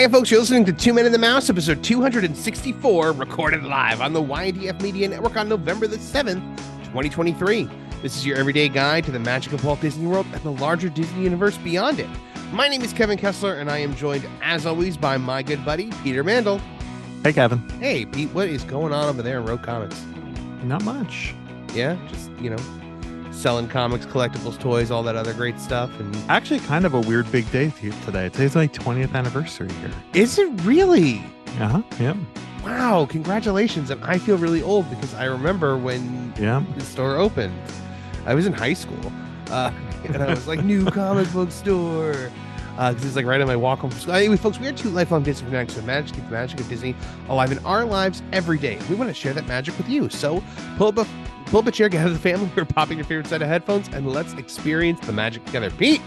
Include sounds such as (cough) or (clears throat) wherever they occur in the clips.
Hi, folks. You're listening to Two Men and the Mouse, episode 264, recorded live on the YDF Media Network on November the 7th, 2023. This is your everyday guide to the magic of Walt Disney World and the larger Disney universe beyond it. My name is Kevin Kessler, and I am joined, as always, by my good buddy, Peter Mandel. Hey, Kevin. Hey, Pete, what is going on over there in Rogue Comics? Not much. Yeah, just, you know, selling comics, collectibles, toys, all that other great stuff. And Actually, kind of a weird big day today. Today's my 20th anniversary here. is it really? Uh huh. Yep. Wow, congratulations. And I feel really old because I remember when Yeah. the store opened. I was in high school, uh, (laughs) and I was like, new comic book store. Because it's like right on my walk home from school. Anyway, folks, we are two lifelong Disney fanatics who manage to keep the magic of Disney alive in our lives every day. We want to share that magic with you. So pull up a, pull up a chair, get out of the family, or pop in your favorite set of headphones, and let's experience the magic together. Pete,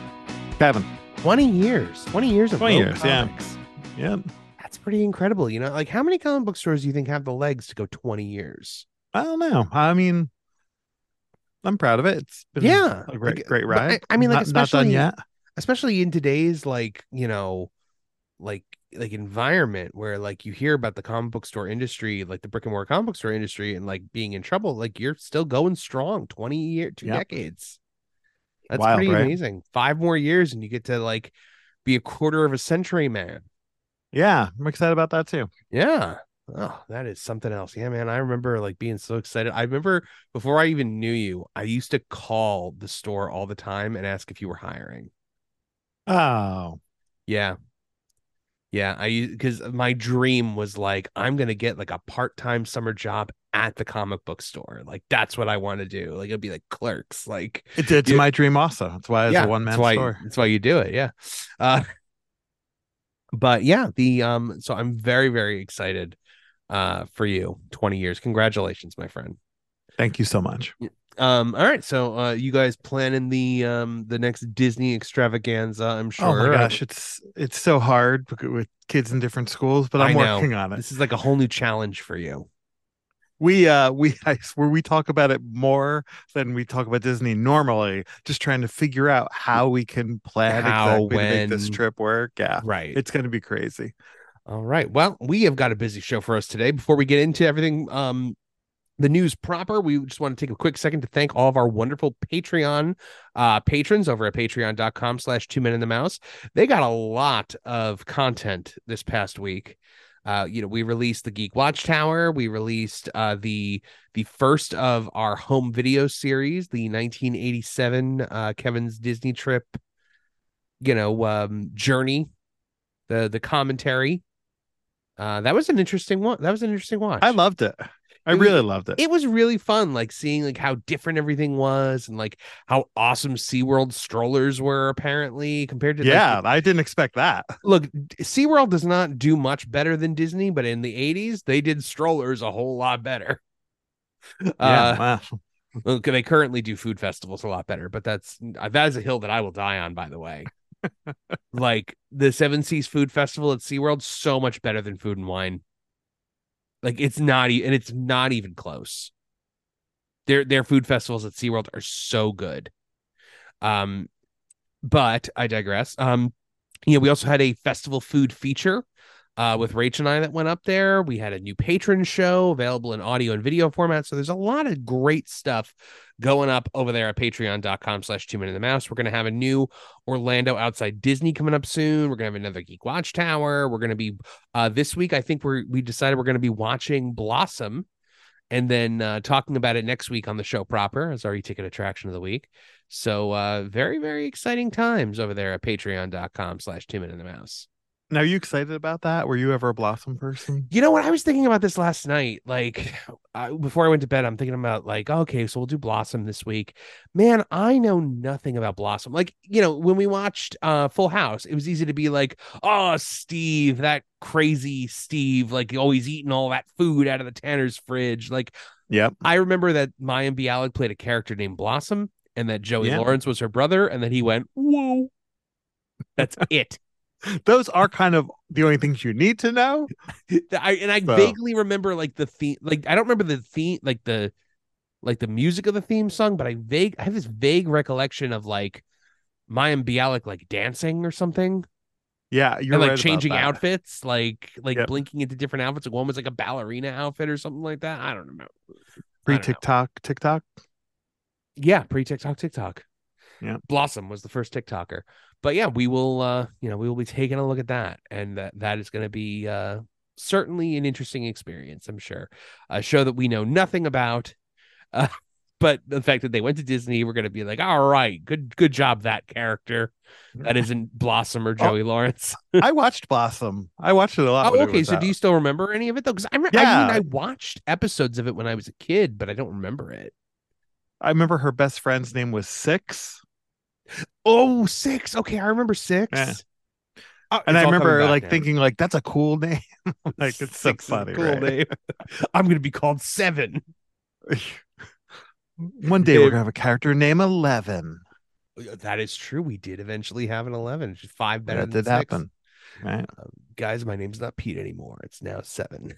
Kevin. 20 years. 20 years of 20 Rogue years, yeah. comics. Yep. That's pretty incredible. You know, like how many comic book stores do you think have the legs to go 20 years? I don't know. I mean, I'm proud of it. It's been Yeah, a great, like, great but I- ride. I mean, like, not, not done especially- yet. especially in today's like you know like like environment where like you hear about the comic book store industry like the brick and mortar comic book store industry and like being in trouble like you're still going strong 20 year two Yep. decades that's Wild, pretty right? amazing five more years and you get to like be a quarter of a century man Yeah, I'm excited about that too. yeah oh that is something else yeah man i remember like being so excited i remember before i even knew you i used to call the store all the time and ask if you were hiring Oh, Yeah. Yeah, I because my dream was like I'm gonna get like a part-time summer job at the comic book store. Like that's what I want to do. Like it'd be like clerks. Like it's it's my dream also. That's why it's yeah, a one man store. That's why you do it. Yeah. Uh (laughs) but yeah, the um so I'm very, very excited uh for you. 20 years. Congratulations, my friend. Thank you so much. Um, all right, so uh you guys planning the um the next Disney extravaganza, I'm sure. Oh my gosh, it's it's so hard with kids in different schools, but I'm working on it. This is like a whole new challenge for you. we uh we (laughs) I swear we talk about it more than we talk about Disney normally, just trying to figure out how we can plan How, exactly to make this trip work. Yeah. Right. It's gonna be crazy. All right. Well, we have got a busy show for us today. Before we get into everything, um, the news proper, we just want to take a quick second to thank all of our wonderful Patreon uh patrons over at patreon.com slash two men and the mouse. They got a lot of content this past week. Uh, you know, we released the Geek Watchtower. We released uh the the first of our home video series, the 1987 uh Kevin's Disney trip, you know, um journey, the the commentary. Uh, that was an interesting one. That was an interesting watch. I loved it. I It really loved it. it was really fun, like seeing like how different everything was and like how awesome SeaWorld strollers were apparently compared to like, yeah, I didn't expect that. (laughs) look, SeaWorld does not do much better than Disney, but in the 80s, they did strollers a whole lot better. Yeah, Uh, wow. (laughs) well, they currently do food festivals a lot better, but that's uh, that is a hill that I will die on, by the way. (laughs) like the Seven Seas Food Festival at SeaWorld, so much better than Food and Wine. Like it's not e- and it's not even close. Their their food festivals at SeaWorld are so good. Um but I digress. Um yeah, we also had a festival food feature uh, with Rach and I that went up there. We had a new patron show available in audio and video format. So there's a lot of great stuff going up over there at patreon.com slash two men and the mouse. We're going to have a new Orlando outside Disney coming up soon. We're going to have another Geek Watchtower. We're going to be uh, this week. I think we're, we decided we're going to be watching Blossom and then uh, talking about it next week on the show proper as our e-ticket attraction of the week. So uh, very, very exciting times over there at patreon.com slash two men and the mouse. Now, are you excited about that? Were you ever a Blossom person? You know what? I was thinking about this last night. Like I, before I went to bed, I'm thinking about like, okay, so we'll do Blossom this week. Man, I know nothing about Blossom. Like, you know, when we watched uh Full House, it was easy to be like, oh, Steve, that crazy Steve, like always eating all that food out of the Tanner's fridge. Like, Yep. I remember that Mayim Bialik played a character named Blossom, and that Joey. Lawrence was her brother, and then he went, whoa. That's it. Those are kind of the only things you need to know. (laughs) I and I So- vaguely remember like the theme, like I don't remember the theme, like the like the music of the theme song, but I vague I have this vague recollection of like Mayim Bialik like dancing or something, Yeah, you're and like right changing outfits, like like Yep. blinking into different outfits. Like one was like a ballerina outfit or something like that. I don't know. Pre I don't know. TikTok, TikTok. Yeah, pre TikTok, TikTok. Yeah. Blossom was the first TikToker. But yeah, we will uh, you know, we will be taking a look at that. And that that is gonna be uh certainly an interesting experience, I'm sure. A show that we know nothing about. (laughs) Uh, but the fact that they went to Disney, we're gonna be like, all right, good good job, that character. That isn't Blossom or Joey Lawrence. (laughs) I watched Blossom. I watched it a lot. Oh, okay. So out. do you still remember any of it though? Because I, re- I mean, I watched episodes of it when I was a kid, but I don't remember it. I remember her best friend's name was Six, Oh, six. Okay, I remember six. Yeah. Uh, and I remember like now. thinking like that's a cool name. (laughs) (laughs) like it's so Six a funny. cool right? name. (laughs) I'm gonna be called seven. One day we're gonna have a character named Eleven. That is true. We did eventually have an eleven. Just five better That than did six. happen. Right. Guys, my name's not Pete anymore. It's now seven.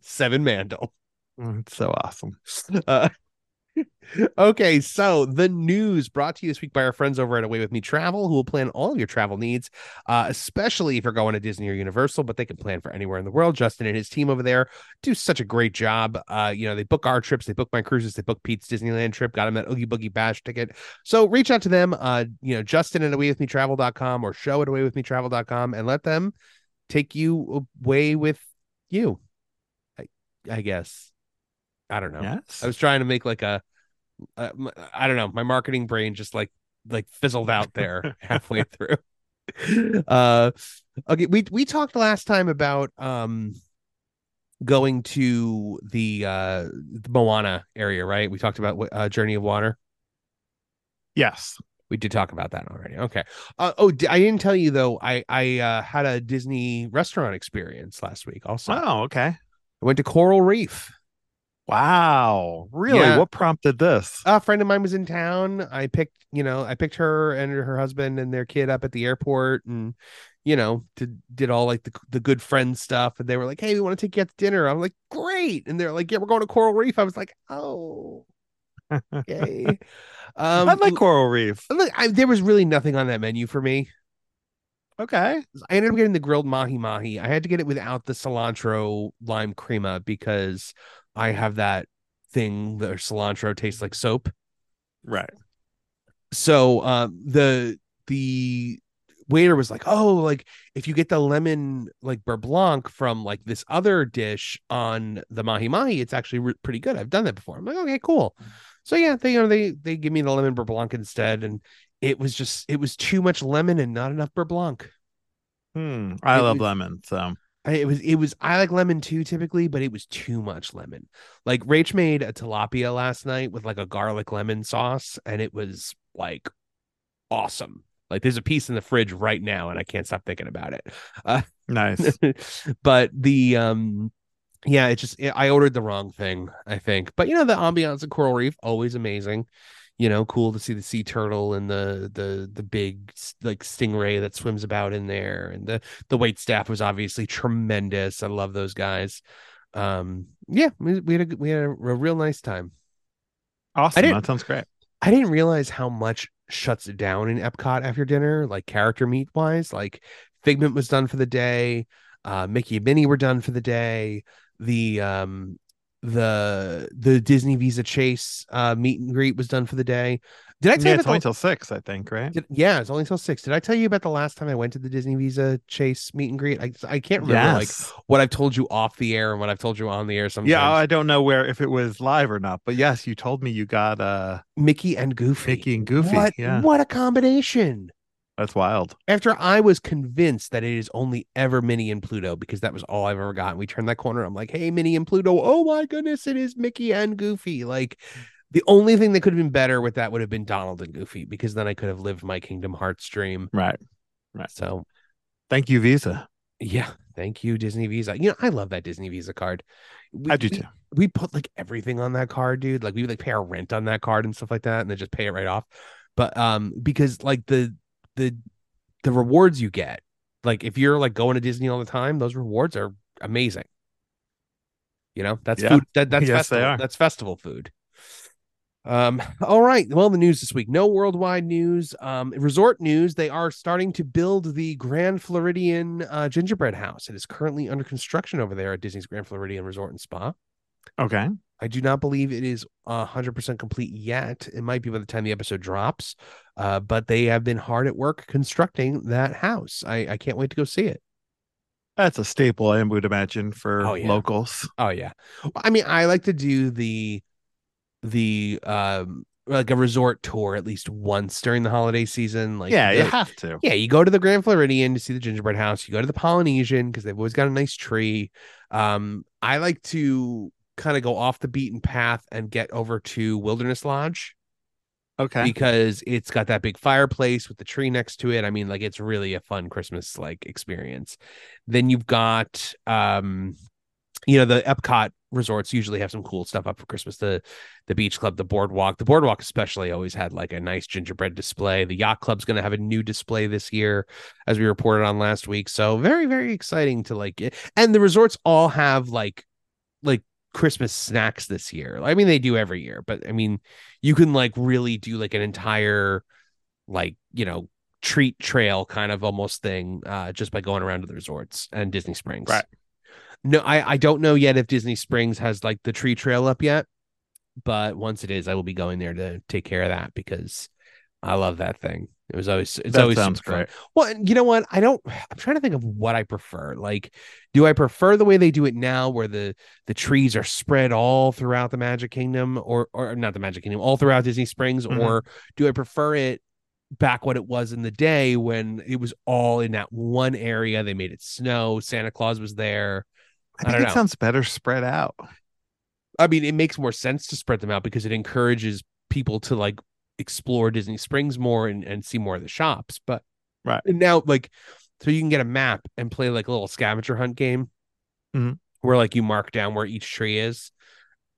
seven Mandel. Mm, It's so awesome. Uh, okay, so the news brought to you this week by our friends over at Away With Me Travel, who will plan all of your travel needs, uh, especially if you're going to Disney or Universal, but they can plan for anywhere in the world. Justin and his team over there do such a great job. Uh, you know, they book our trips, they book my cruises, they book Pete's Disneyland trip, got him that Oogie Boogie Bash ticket. So reach out to them, uh, you know, Justin at awaywithmetravel.com or show at awaywithmetravel.com and let them take you away with you. I, I guess. I don't know. Yes. I was trying to make like a, uh, m- I don't know, my marketing brain just like like fizzled out there (laughs) halfway through. Uh, okay, we we talked last time about um going to the uh the Moana area, right? We talked about uh, Journey of Water. yes. We did talk about that already. Okay. Uh, oh, I didn't tell you though. I I uh, had a Disney restaurant experience last week. Also, Oh, okay. I went to Coral Reef. Wow. Really? Yeah. What prompted this? a friend of mine was in town. I picked, you know, I picked her and her husband and their kid up at the airport, and you know, did did all like the the good friend stuff. And they were like, "Hey, we want to take you out to dinner." I'm like, "Great!" And they're like, "Yeah, we're going to Coral Reef." I was like, "Oh, (laughs) okay." um, I like Coral Reef. look, I, there was really nothing on that menu for me. Okay. I ended up getting the grilled mahi mahi. I had to get it without the cilantro lime crema because I have that thing that cilantro tastes like soap. Right. so um the the waiter was like oh like if you get the lemon like beurre blanc from like this other dish on the mahi mahi it's actually re- pretty good i've done that before i'm like okay cool so yeah they you know they they give me the lemon beurre blanc instead and it was just it was too much lemon and not enough beurre blanc Hmm. I It love was- lemon. So I, it was it was I like lemon too typically, but it was too much lemon. Like Rach made a tilapia last night with like a garlic lemon sauce, and it was like awesome. Like there's a piece in the fridge right now, and I can't stop thinking about it. Uh, nice. (laughs) but the um, yeah, it just I ordered the wrong thing, I think. But you know the ambiance of Coral Reef always amazing. You know, cool to see the sea turtle and the the the big like stingray that swims about in there, and the the wait staff was obviously tremendous. I love those guys. Um, yeah, we, we had a we had a, a real nice time. Awesome. That sounds great. I didn't realize how much shuts it down in Epcot after dinner, like character meet wise. Like Figment was done for the day, uh, Mickey and Minnie were done for the day. The um the the Disney Visa Chase uh meet and greet was done for the day. Did I tell Yeah, you it's only the, till six, I think, right? did- yeah, it's only till six. Did I tell you about the last time I went to the Disney Visa Chase meet and greet? I I can't remember like what I've told you off the air and what I've told you on the air sometimes. Yeah, I don't know where if it was live or not, but yes, you told me you got uh Mickey and Goofy. Mickey and Goofy. What yeah. what a combination. That's wild. After I was convinced that it is only ever Minnie and Pluto because that was all I've ever gotten. We turned that corner. I'm like, hey, Minnie and Pluto. Oh my goodness, it is Mickey and Goofy. Like the only thing that could have been better with that would have been Donald and Goofy because then I could have lived my Kingdom Hearts dream. Right. Right. So Thank you, Visa. yeah, thank you, Disney Visa. You know, I love that Disney Visa card. We, I do we- too. we put like everything on that card, dude. Like we would like pay our rent on that card and stuff like that, and then just pay it right off. But um, because like the the the rewards you get, like if you're like going to Disney all the time, those rewards are amazing. You know, that's Yeah. food. That, that's Yes, they festival. are. That's festival food. Um. All right. Well, the news this week. No worldwide news. Um. Resort news. They are starting to build the Grand Floridian uh, gingerbread house. It is currently under construction over there at Disney's Grand Floridian Resort and Spa. Okay. I do not believe it is a hundred percent complete yet. It might be by the time the episode drops, uh, but they have been hard at work constructing that house. I, I can't wait to go see it. That's a staple, I would imagine, for Oh, yeah. locals. Oh yeah, I mean I like to do the the um like a resort tour at least once during the holiday season. Like yeah, you you have to. yeah, you go to the Grand Floridian to see the gingerbread house. You go to the Polynesian because they've always got a nice tree. Um, I like to kind of go off the beaten path and get over to Wilderness Lodge. Okay. because it's got that big fireplace with the tree next to it. I mean, like it's really a fun Christmas like experience. Then you've got um you know the Epcot resorts usually have some cool stuff up for Christmas. The the beach club, the boardwalk, the boardwalk especially always had like a nice gingerbread display. The yacht club's going to have a new display this year, as we reported on last week. So very very exciting to like it. And the resorts all have like like Christmas snacks this year. I mean, they do every year, but I mean, you can like really do like an entire like you know treat trail kind of almost thing uh just by going around to the resorts and Disney Springs. Right. No, I I don't know yet if Disney Springs has like the tree trail up yet, but once it is, I will be going there to take care of that because I love that thing. It was always it's that always sounds great. Well, you know what? I don't. I'm trying to think of what I prefer. Like, do I prefer the way they do it now, where the the trees are spread all throughout the Magic Kingdom, or or not the Magic Kingdom, all throughout Disney Springs, Mhm. or do I prefer it back what it was in the day when it was all in that one area? They made it snow. Santa Claus was there. I I think don't it know. sounds better spread out. I mean, it makes more sense to spread them out because it encourages people to like explore Disney Springs more and, and see more of the shops. But Right. now, like, so you can get a map and play like a little scavenger hunt game Mhm. where like you mark down where each tree is,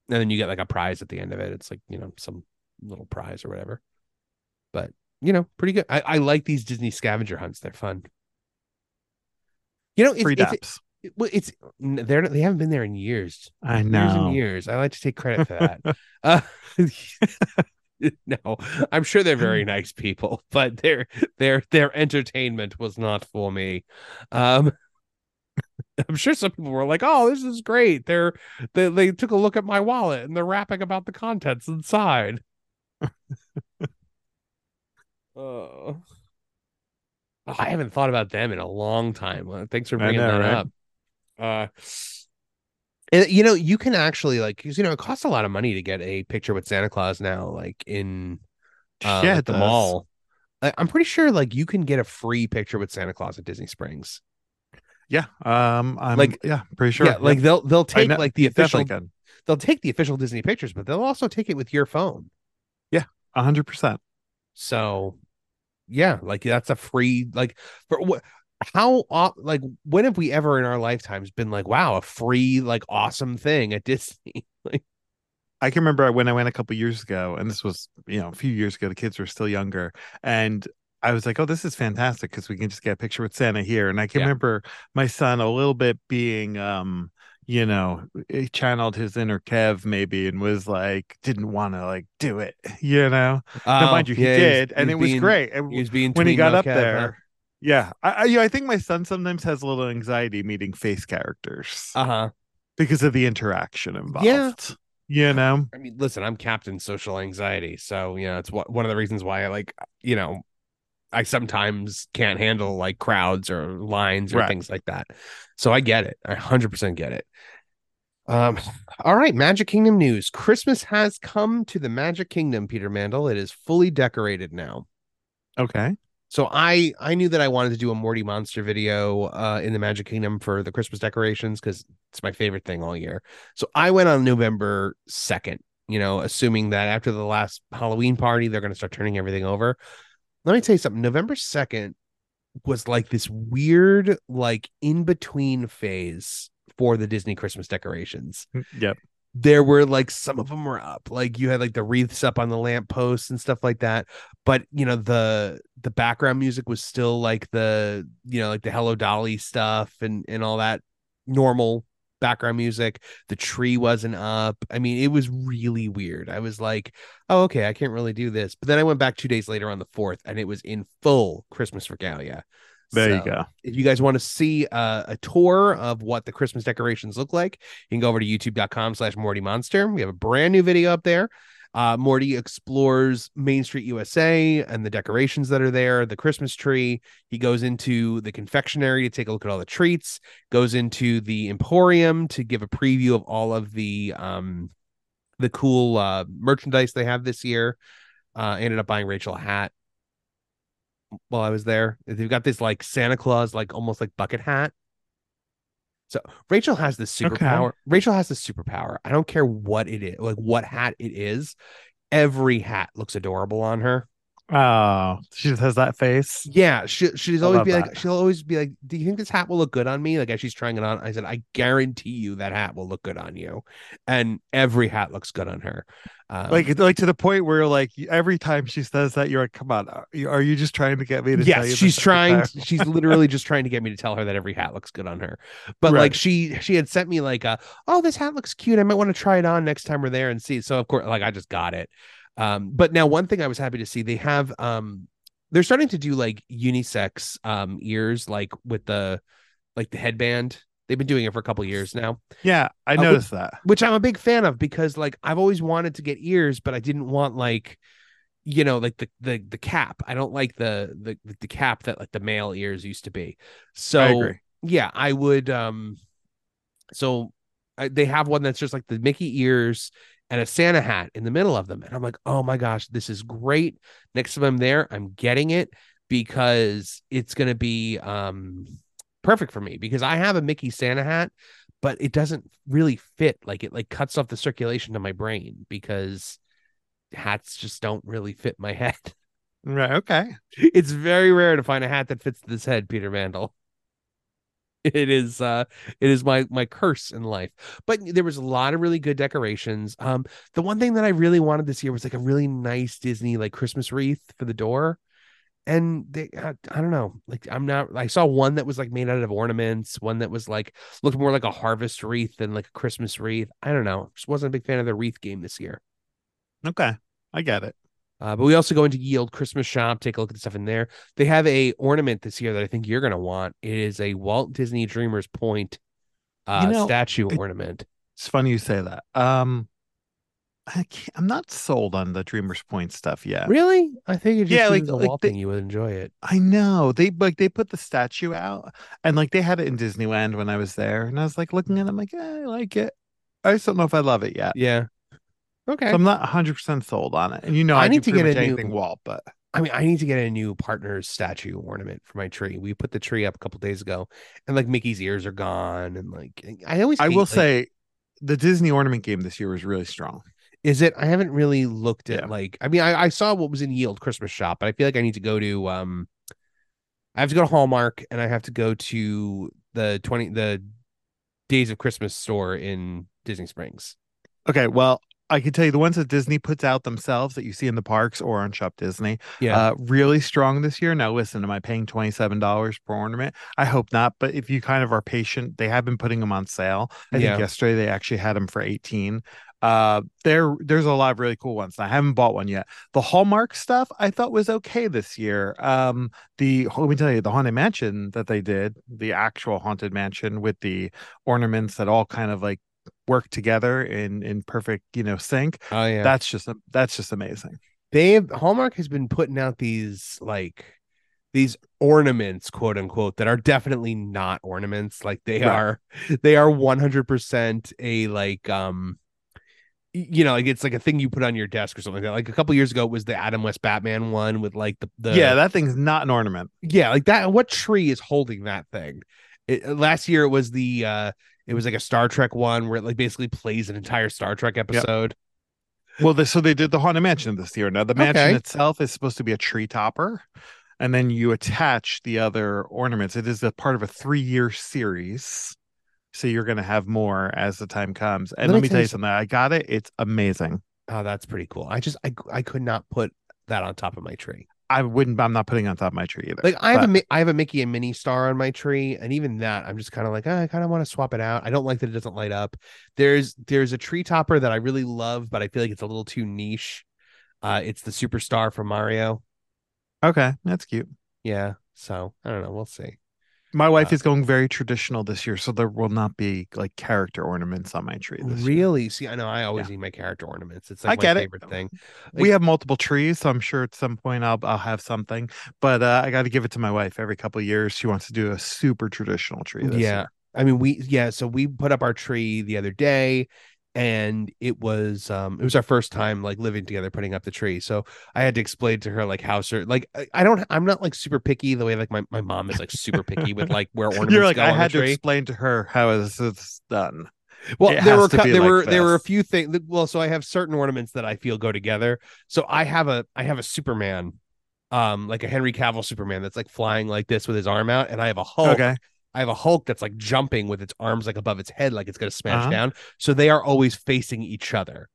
and then you get like a prize at the end of it. It's like you know some little prize or whatever. But you know, pretty good. I, I like these Disney scavenger hunts. They're fun. You know, it's, Free it's, daps. it- well, it's they're they haven't been there in years I years know. and years. I like to take credit for that. (laughs) uh, (laughs) (laughs) no, I'm sure they're very nice people, (laughs) but their their their entertainment was not for me. Um, (laughs) I'm sure some people were like, "Oh, this is great." They're they they took a look at my wallet and they're rapping about the contents inside. Uh, I haven't thought about them in a long time. Uh, Thanks for bringing know, that right? up. Uh, and, you know, you can actually like, you know, it costs a lot of money to get a picture with Santa Claus now, like in uh, yeah, it the does. mall. I, I'm pretty sure like you can get a free picture with Santa Claus at Disney Springs. Yeah. Um. I'm Like- yeah, pretty sure. Yeah, like they'll they'll take know- like the official they'll take the official Disney pictures, but they'll also take it with your phone. Yeah, a hundred percent. So, yeah, like that's a free like for what. How like when have we ever in our lifetimes been like wow a free like awesome thing at (laughs) Disney like I can remember when I went a couple years ago, and this was you know a few years ago. The kids were still younger, and I was like, "Oh, this is fantastic because we can just get a picture with Santa here." And I can Yeah. remember my son a little bit being, um, you know, he channeled his inner Kev maybe, and was like, didn't want to like do it, (laughs) you know. now, mind you, he Oh, yeah, he did, he and it was great. And he was being when he got up there. huh? Yeah, I, I, yeah, I think my son sometimes has a little anxiety meeting face characters uh-huh because of the interaction involved. Yeah. You know, I mean, listen, I'm Captain Social Anxiety, so you know it's what one of the reasons why I like, you know, I sometimes can't handle like crowds or lines or Right. things like that. So I get it. I 100% get it. Um, (sighs) all right, Magic Kingdom news. Christmas has come to the Magic Kingdom, Peter Mandel. It is fully decorated now. okay. So I I knew that I wanted to do a Morty Monster video uh, in the Magic Kingdom for the Christmas decorations because it's my favorite thing all year. So I went on November second. You know, assuming that after the last Halloween party, they're going to start turning everything over. Let me tell you something. November second was like this weird, like in between phase for the Disney Christmas decorations. Yep. There were like some of them were up, like you had like the wreaths up on the lampposts and stuff like that. But you know, the the background music was still like the you know, like the Hello Dolly stuff and and all that normal background music. The tree wasn't up. I mean, it was really weird. I was like, oh, okay, I can't really do this. But then I went back two days later on the fourth, and it was in full Christmas regalia. There you go. If you guys want to see uh, a tour of what the Christmas decorations look like, you can go over to youtube.com slash Morty Monster. We have a brand new video up there. Uh, Morty explores Main Street USA and the decorations that are there, the Christmas tree. He goes into the confectionery to take a look at all the treats, goes into the Emporium to give a preview of all of the um the cool uh merchandise they have this year. Uh ended up buying Rachel a hat while I was there. They've got this like Santa Claus, like almost like bucket hat. So Rachel has this Okay. superpower. Rachel has this superpower. I don't care what it is, like what hat it is. Every hat looks adorable on her. Oh, she just has that face. Yeah, she she's I always be like she'll always be like, "Do you think this hat will look good on me?" Like as she's trying it on, I said, "I guarantee you that hat will look good on you," and every hat looks good on her. Um, Like, like to the point where, like, every time she says that, you're like, "Come on, are you, are you just trying to get me to?" yes she's trying she's literally just trying to get me to tell her that every hat looks good on her. But Right. like she she had sent me like a, oh this hat looks cute. I might want to try it on next time we're there and see. So of course like i just got it. Um but now one thing i was happy to see they have um they're starting to do like unisex um ears like with the like the headband they've been doing it for a couple years now Yeah, I would- noticed that. which I'm a big fan of because like I've always wanted to get ears, but I didn't want like you know like the the the cap. I don't like the the the cap that like the male ears used to be. So I yeah, I would um so I, they have one that's just like the Mickey ears and a Santa hat in the middle of them. And I'm like, oh my gosh, this is great. Next time I'm there, I'm getting it because it's gonna be um perfect for me because I have a Mickey Santa hat, but it doesn't really fit. Like it like cuts off the circulation to my brain because hats just don't really fit my (laughs) head. Right. Okay. It's very rare to find a hat that fits this head, Peter Mandel. It is uh it is my my curse in life. But there was a lot of really good decorations. Um the one thing that I really wanted this year was like a really nice Disney like Christmas wreath for the door. And they I, I don't know, like I'm not I saw one that was like made out of ornaments, one that was like looked more like a harvest wreath than like a Christmas wreath. I don't know. Just wasn't a big fan of the wreath game this year. Okay. I get it. Uh, but we also go into Ye Olde Christmas Shop, take a look at the stuff in there. They have a ornament this year that I think you're gonna want. It is a Walt Disney Dreamers Point uh, You know, statue it- ornament. It's funny you say that. Um, I can't, I'm not sold on the Dreamers Point stuff yet. Really? I think it just Yeah, like- like, like Walt they- thing. You would enjoy it. I know they like they put the statue out and like they had it in Disneyland when I was there, and I was like looking at it, I'm like, eh, I like it. I just don't know if I love it yet. Yeah. Okay. So I'm not 100 percent sold on it. And you know, I I, need to get a new- anything Walt, but I mean, I need to get a new partner's statue ornament for my tree. We put the tree up a couple days ago, and like Mickey's ears are gone, and like I always. I hate, will like- say the Disney ornament game this year was really strong. Is it? I haven't really looked at Yeah. like. I mean, I, I saw what was in Ye Olde Christmas Shop, but I feel like I need to go to. um I have to go to Hallmark, and I have to go to the twenty the Days of Christmas store in Disney Springs. Okay, well, I can tell you the ones that Disney puts out themselves that you see in the parks or on Shop Disney, Yeah, uh, really strong this year. Now, listen, am I paying twenty seven dollars per ornament? I hope not. But if you kind of are patient, they have been putting them on sale. I Yeah. think yesterday they actually had them for eighteen. Uh, there, there's a lot of really cool ones. I haven't bought one yet. The Hallmark stuff I thought was okay this year. Um, the let me tell you, the Haunted Mansion that they did, the actual Haunted Mansion with the ornaments that all kind of like work together in in perfect you know sync oh yeah. that's just that's just amazing They've Hallmark has been putting out these like these ornaments, quote unquote, that are definitely not ornaments. Like they Right. are, they are one hundred percent a like um you know, like it's like a thing you put on your desk or something like that. Like a couple years ago, it was the Adam West Batman one with like the, the yeah, that thing's not an ornament. yeah, like that. What tree is holding that thing? It, last year it was the uh it was like a Star Trek one where it like basically plays an entire Star Trek episode. Well, they, so they did the haunted mansion this year. Now the mansion Okay. itself is supposed to be a tree topper, and then you attach the other ornaments. It is a part of a three-year series, so you're going to have more as the time comes. And Let let, me tell you something. I got it. It's amazing. Oh, that's pretty cool. I just I I could not put that on top of my tree. I wouldn't. I'm not putting on top of my tree either. Like I have a But- Mi- I have a Mickey and Minnie star on my tree, and even that I'm just kind of like "Ah, I kind of want to swap it out. I don't like that it doesn't light up. There's there's a tree topper that I really love, but I feel like it's a little too niche. Uh, it's the superstar from Mario. okay, that's cute. Yeah, so I don't know. We'll see. My wife Uh, is going very traditional this year, so there will not be like character ornaments on my tree this year. Really? See, I know I always need my character ornaments. It's like I my get it. favorite thing. we have multiple trees, so I'm sure at some point I'll I'll have something. But uh, I got to give it to my wife every couple of years. She wants to do a super traditional tree. Yeah year. i mean we yeah so we put up our tree the other day and it was um it was our first time like living together putting up the tree. So i had to explain to her like how certain like I, I don't i'm not like super picky the way like my, my mom is like super picky with like where (laughs) ornaments You're like go I had to tree. explain to her how this is done. well it there were there like were there were a few things well so i have certain ornaments that i feel go together. So i have a i have a superman um like a henry cavill superman that's like flying like this with his arm out and i have a hulk Okay, I have a Hulk that's like jumping with its arms like above its head, like it's gonna smash Uh-huh. down. So they are always facing each other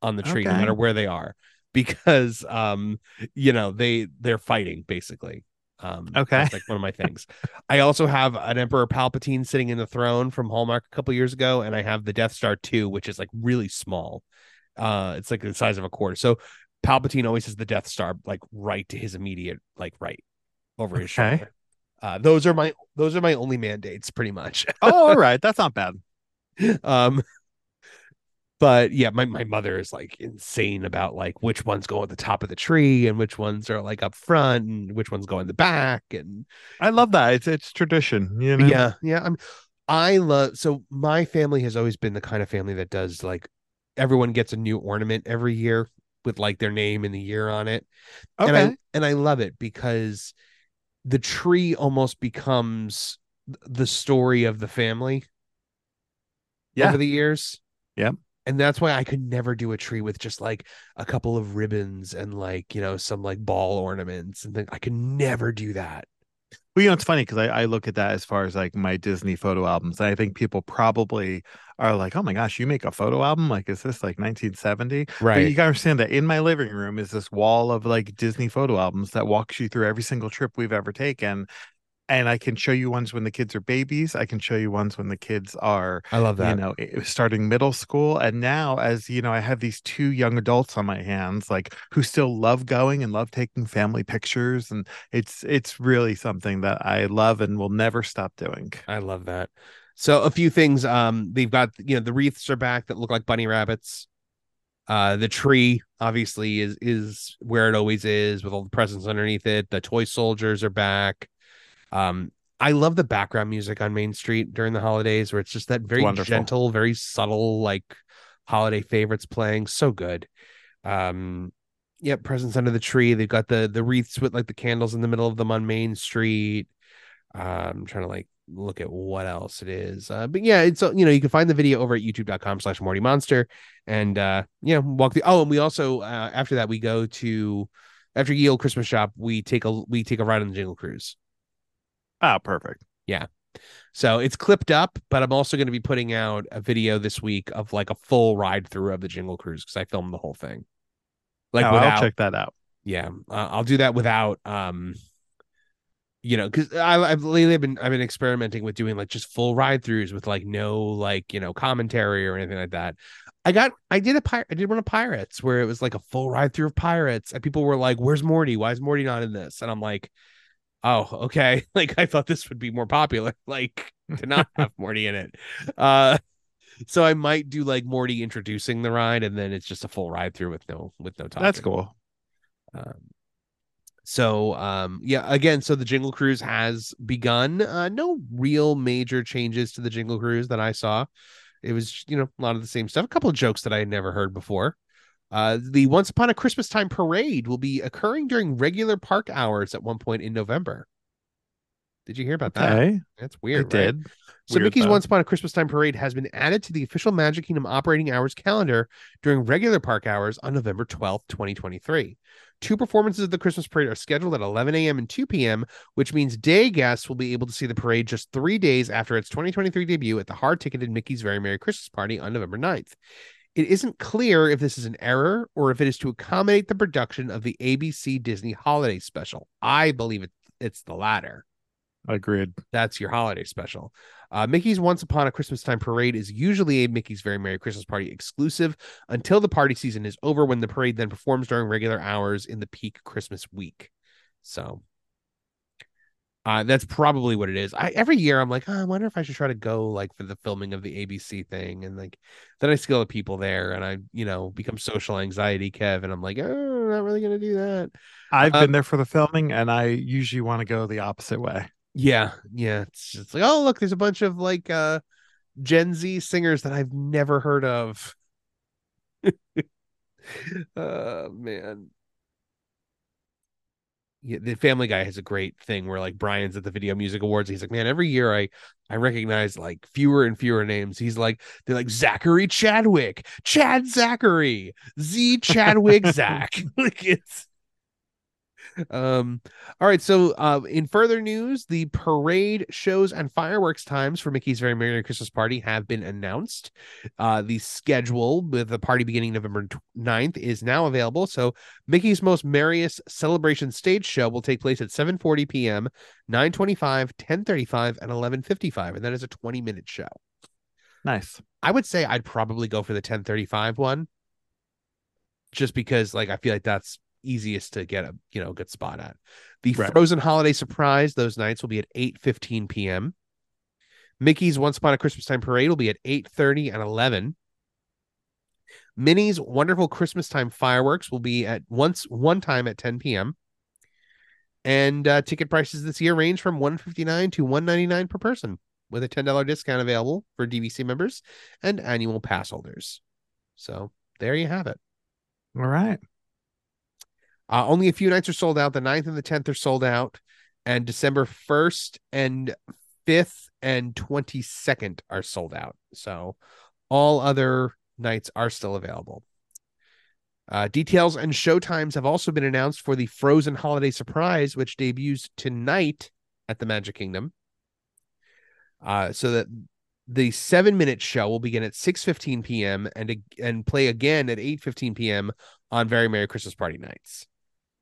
on the tree, no matter where they are, because um, you know, they they're fighting basically. Um, Okay. that's like one of my (laughs) things. I also have an Emperor Palpatine sitting in the throne from Hallmark a couple years ago, and I have the Death Star 2, which is like really small. Uh, it's like the size of a quarter. So Palpatine always has the Death Star like right to his immediate like right over his Okay. shoulder. Uh, those are my those are my only mandates, pretty much. (laughs) oh, all right, that's not bad. um, but yeah, my my mother is like insane about like which ones go at the top of the tree and which ones are like up front and which ones go in the back and I love that. It's it's tradition. You know. yeah, yeah. I'm I love so my family has always been the kind of family that does like everyone gets a new ornament every year with like their name and the year on it. Okay. And I and I love it because the tree almost becomes the story of the family Yeah. over the years. Yep. And that's why I could never do a tree with just like a couple of ribbons and like, you know, some like ball ornaments and then I could never do that. Well, you know, it's funny because I, I look at that as far as like my Disney photo albums. And I think people probably are like, oh my gosh, you make a photo album? Like, is this like 1970? But you gotta understand that in my living room is this wall of like Disney photo albums that walks you through every single trip we've ever taken. And I can show you ones when the kids are babies. I can show you ones when the kids are, I love that. you know, starting middle school. And now, as you know, I have these two young adults on my hands, like who still love going and love taking family pictures. And it's it's really something that I love and will never stop doing. I love that. So a few things. Um, they've got you know the wreaths are back that look like bunny rabbits. Uh, the tree obviously is is where it always is with all the presents underneath it. The toy soldiers are back. Um, I love the background music on Main Street during the holidays, where it's just that very wonderful. gentle, very subtle, like holiday favorites playing. So good. Um, yeah, presents under the tree. They've got the the wreaths with like the candles in the middle of them on Main Street. Uh, I'm trying to like look at what else it is. Uh, but yeah, it's you know you can find the video over at youtube.com slash Morty Monster and uh yeah walk the oh and we also uh, after that we go to after Ye Olde Christmas shop we take a we take a ride on the Jingle Cruise. Ah, perfect. Yeah. So it's clipped up, but I'm also going to be putting out a video this week of like a full ride through of the Jingle Cruise because I filmed the whole thing. Like Oh, without I'll check that out. yeah uh, i'll do that without um you know because i've lately I've been i've been experimenting with doing like just full ride throughs with like no like you know commentary or anything like that i got i did a pirate i did one of pirates where it was like a full ride through of pirates and people were like where's morty why is morty not in this and i'm like oh okay (laughs) like i thought this would be more popular (laughs) like to not have (laughs) morty in it uh so i might do like morty introducing the ride and then it's just a full ride through with no with no talking That's cool. um, so um yeah, again, so the Jingle Cruise has begun. Uh no real major changes to the Jingle Cruise that I saw. It was, you know, a lot of the same stuff. A couple of jokes that I had never heard before. Uh, the Once Upon a Christmas Time parade will be occurring during regular park hours at one point in November. Did you hear about that? Okay, That's I weird. right? did. So Weird, Mickey's though. Once Upon a Christmas Time parade has been added to the official Magic Kingdom operating hours calendar during regular park hours on November 12th, 2023. Two performances of the Christmas parade are scheduled at 11 a.m. and 2 p.m., which means day guests will be able to see the parade just three days after its 2023 debut at the hard ticketed Mickey's Very Merry Christmas Party on November 9th. It isn't clear if this is an error or if it is to accommodate the production of the ABC Disney Holiday Special. I believe it, it's the latter I Agreed. that's your holiday special. Uh, Mickey's Once Upon a Christmas Time parade is usually a Mickey's Very Merry Christmas Party exclusive until the party season is over, when the parade then performs during regular hours in the peak Christmas week. So uh, that's probably what it is. I every year I'm like, oh, I wonder if I should try to go like for the filming of the ABC thing, and like then I see all the people there, and I you know become social anxiety, Kev, and I'm like, oh, I'm not really gonna do that. I've Uh, been there for the filming, and I usually want to go the opposite way. Yeah, yeah. It's just like, oh, look, there's a bunch of like uh Gen Z singers that I've never heard of. (laughs) oh man. The Family Guy has a great thing where like Brian's at the Video Music Awards. He's like, man, every year I I recognize like fewer and fewer names. He's like, they're like Zachary Chadwick, Chad Zachary, Z Chadwick Zach. (laughs) like it's um all right so uh in further news the parade shows and fireworks times for mickey's very merry christmas party have been announced uh the schedule with the party beginning november 9th is now available so mickey's most merriest celebration stage show will take place at 7:40 p.m 9:25 10:35 and 11:55 and that is a 20 minute show Nice. i would say i'd probably go for the 10:35 one just because like i feel like that's easiest to get a you know good spot at. The Right. Frozen Holiday Surprise those nights will be at 8:15 p.m. Mickey's Once Upon a Christmas Time Parade will be at 8:30 and 11. Minnie's Wonderful Christmas Time Fireworks will be at once one time at 10 p.m. And uh, ticket prices this year range from 159 to 199 per person, with a $10 discount available for DVC members and annual pass holders. So there you have it. All right. Uh, only a few nights are sold out. The 9th and the 10th are sold out. And December 1st and 5th and 22nd are sold out. So all other nights are still available. Uh, details and show times have also been announced for the Frozen Holiday Surprise, which debuts tonight at the Magic Kingdom. Uh, so that the seven minute show will begin at 6 15 p.m. and and play again at 8 15 p.m. on Very Merry Christmas Party nights.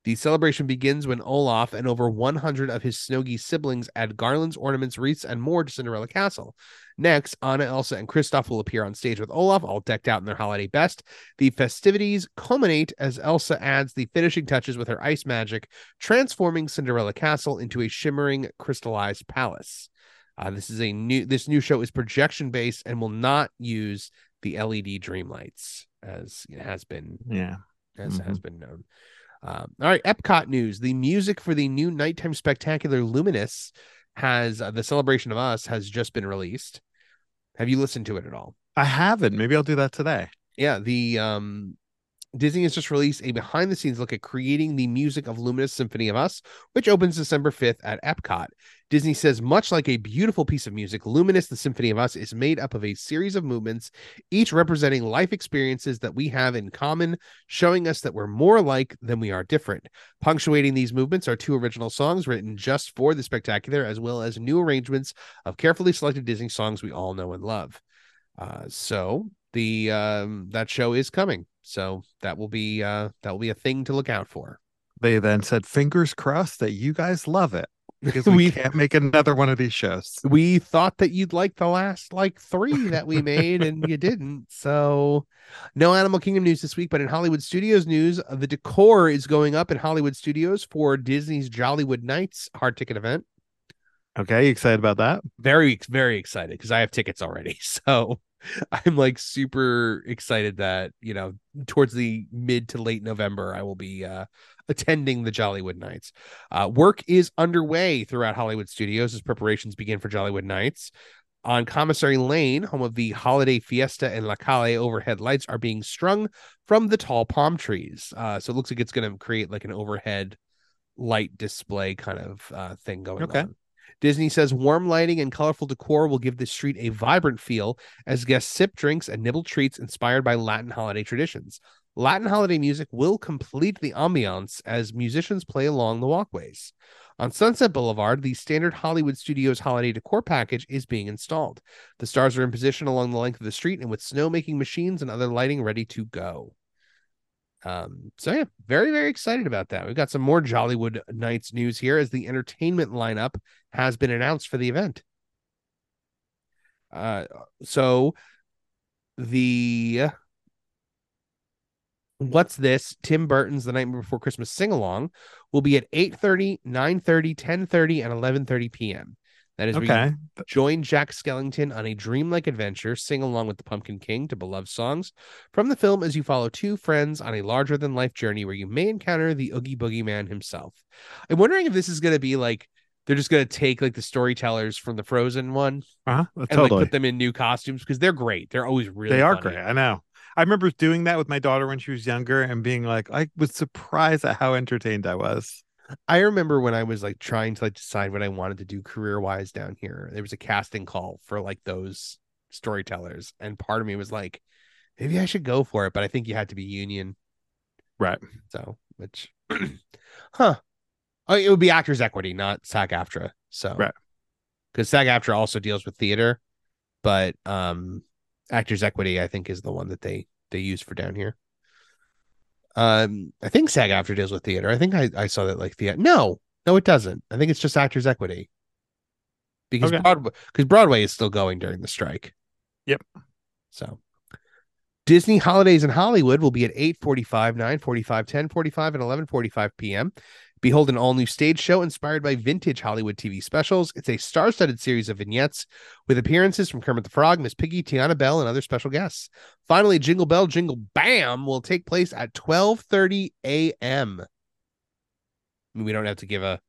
The celebration begins when Olaf and over 100 of his Snowgie siblings add garlands, ornaments, wreaths, and more to Cinderella Castle. Next, Anna, Elsa, and Kristoff will appear on stage with Olaf, all decked out in their holiday best. The festivities culminate as Elsa adds the finishing touches with her ice magic, transforming Cinderella Castle into a shimmering crystallized palace. Uh, this is a new. This new show is projection based and will not use the LED dream lights as it has been Yeah. as has been known. Um, all right, Epcot news: the music for the new nighttime spectacular Luminous has uh, the Celebration of Us has just been released. Have you listened to it at all? I haven't. Maybe I'll do that today. Yeah, the um Disney has just released a behind the scenes look at creating the music of Luminous Symphony of Us, which opens December 5th at Epcot. Disney says, much like a beautiful piece of music, Luminous, the Symphony of Us, is made up of a series of movements, each representing life experiences that we have in common, showing us that we're more alike than we are different. Punctuating these movements are two original songs written just for the spectacular, as well as new arrangements of carefully selected Disney songs we all know and love. Uh, so the um that show is coming so that will be uh that will be a thing to look out for They then said, fingers crossed that you guys love it because (laughs) we, We- can't make another one of these shows. we thought that you'd like the last like three that we made and you didn't so no animal kingdom news this week but in hollywood studios news the decor is going up in hollywood studios for disney's jollywood nights hard ticket event Okay. You excited about that? very very excited because i have tickets already (laughs) so (laughs) i'm like super excited that you know towards the mid to late november i will be uh attending the jollywood nights uh work is underway throughout hollywood studios as preparations begin for jollywood nights On Commissary Lane, home of the Holiday Fiesta and La Calle overhead lights are being strung from the tall palm trees. Uh, so it looks like it's going to create like an overhead light display kind of uh, thing going Okay. on. Disney says warm lighting and colorful decor will give the street a vibrant feel as guests sip drinks and nibble treats inspired by Latin holiday traditions. Latin holiday music will complete the ambiance as musicians play along the walkways. On Sunset Boulevard, the standard Hollywood Studios holiday decor package is being installed. The stars are in position along the length of the street and with snow making machines and other lighting ready to go. Um, so yeah, very, very excited about that. We've got some more Jollywood Nights news here as the entertainment lineup has been announced for the event. Uh, so the What's This? Tim Burton's The Night Before Christmas sing along will be at 8:30, 9:30, 10:30, and 11:30 p.m. That is Okay. Join Jack Skellington on a dreamlike adventure, sing along with the Pumpkin King to beloved songs from the film as you follow two friends on a larger than life journey where you may encounter the Oogie Boogie Man himself. I'm wondering if this is going to be like they're just going to take like the storytellers from the Frozen one Uh-huh. and Totally. like put them in new costumes because they're great. They're always really they are funny. great. I know. I remember doing that with my daughter when she was younger and being like, I was surprised at how entertained I was. I remember when I was like trying to like decide what I wanted to do career wise down here. There was a casting call for like those storytellers, and part of me was like, maybe I should go for it, but I think you had to be union. Right. So, which, (clears throat) huh? Oh, it would be Actors Equity, not SAG AFTRA. So, Right. Because SAG AFTRA also deals with theater, but um, Actors Equity, I think, is the one that they they use for down here. Um, I think SAG AFTRA deals with theater. I think I, I saw that like theater. No, no, it doesn't. I think it's just Actors Equity. Because Okay. Broadway, because Broadway is still going during the strike. Yep. So Disney Holidays in Hollywood will be at 8:45, 9:45, 10:45 and 11:45 p.m. Behold an all-new stage show inspired by vintage Hollywood TV specials. It's a star-studded series of vignettes with appearances from Kermit the Frog, Miss Piggy, Tinker Bell, and other special guests. Finally, Jingle Bell Jingle Bam will take place at 12:30 a.m. I mean, we don't have to give a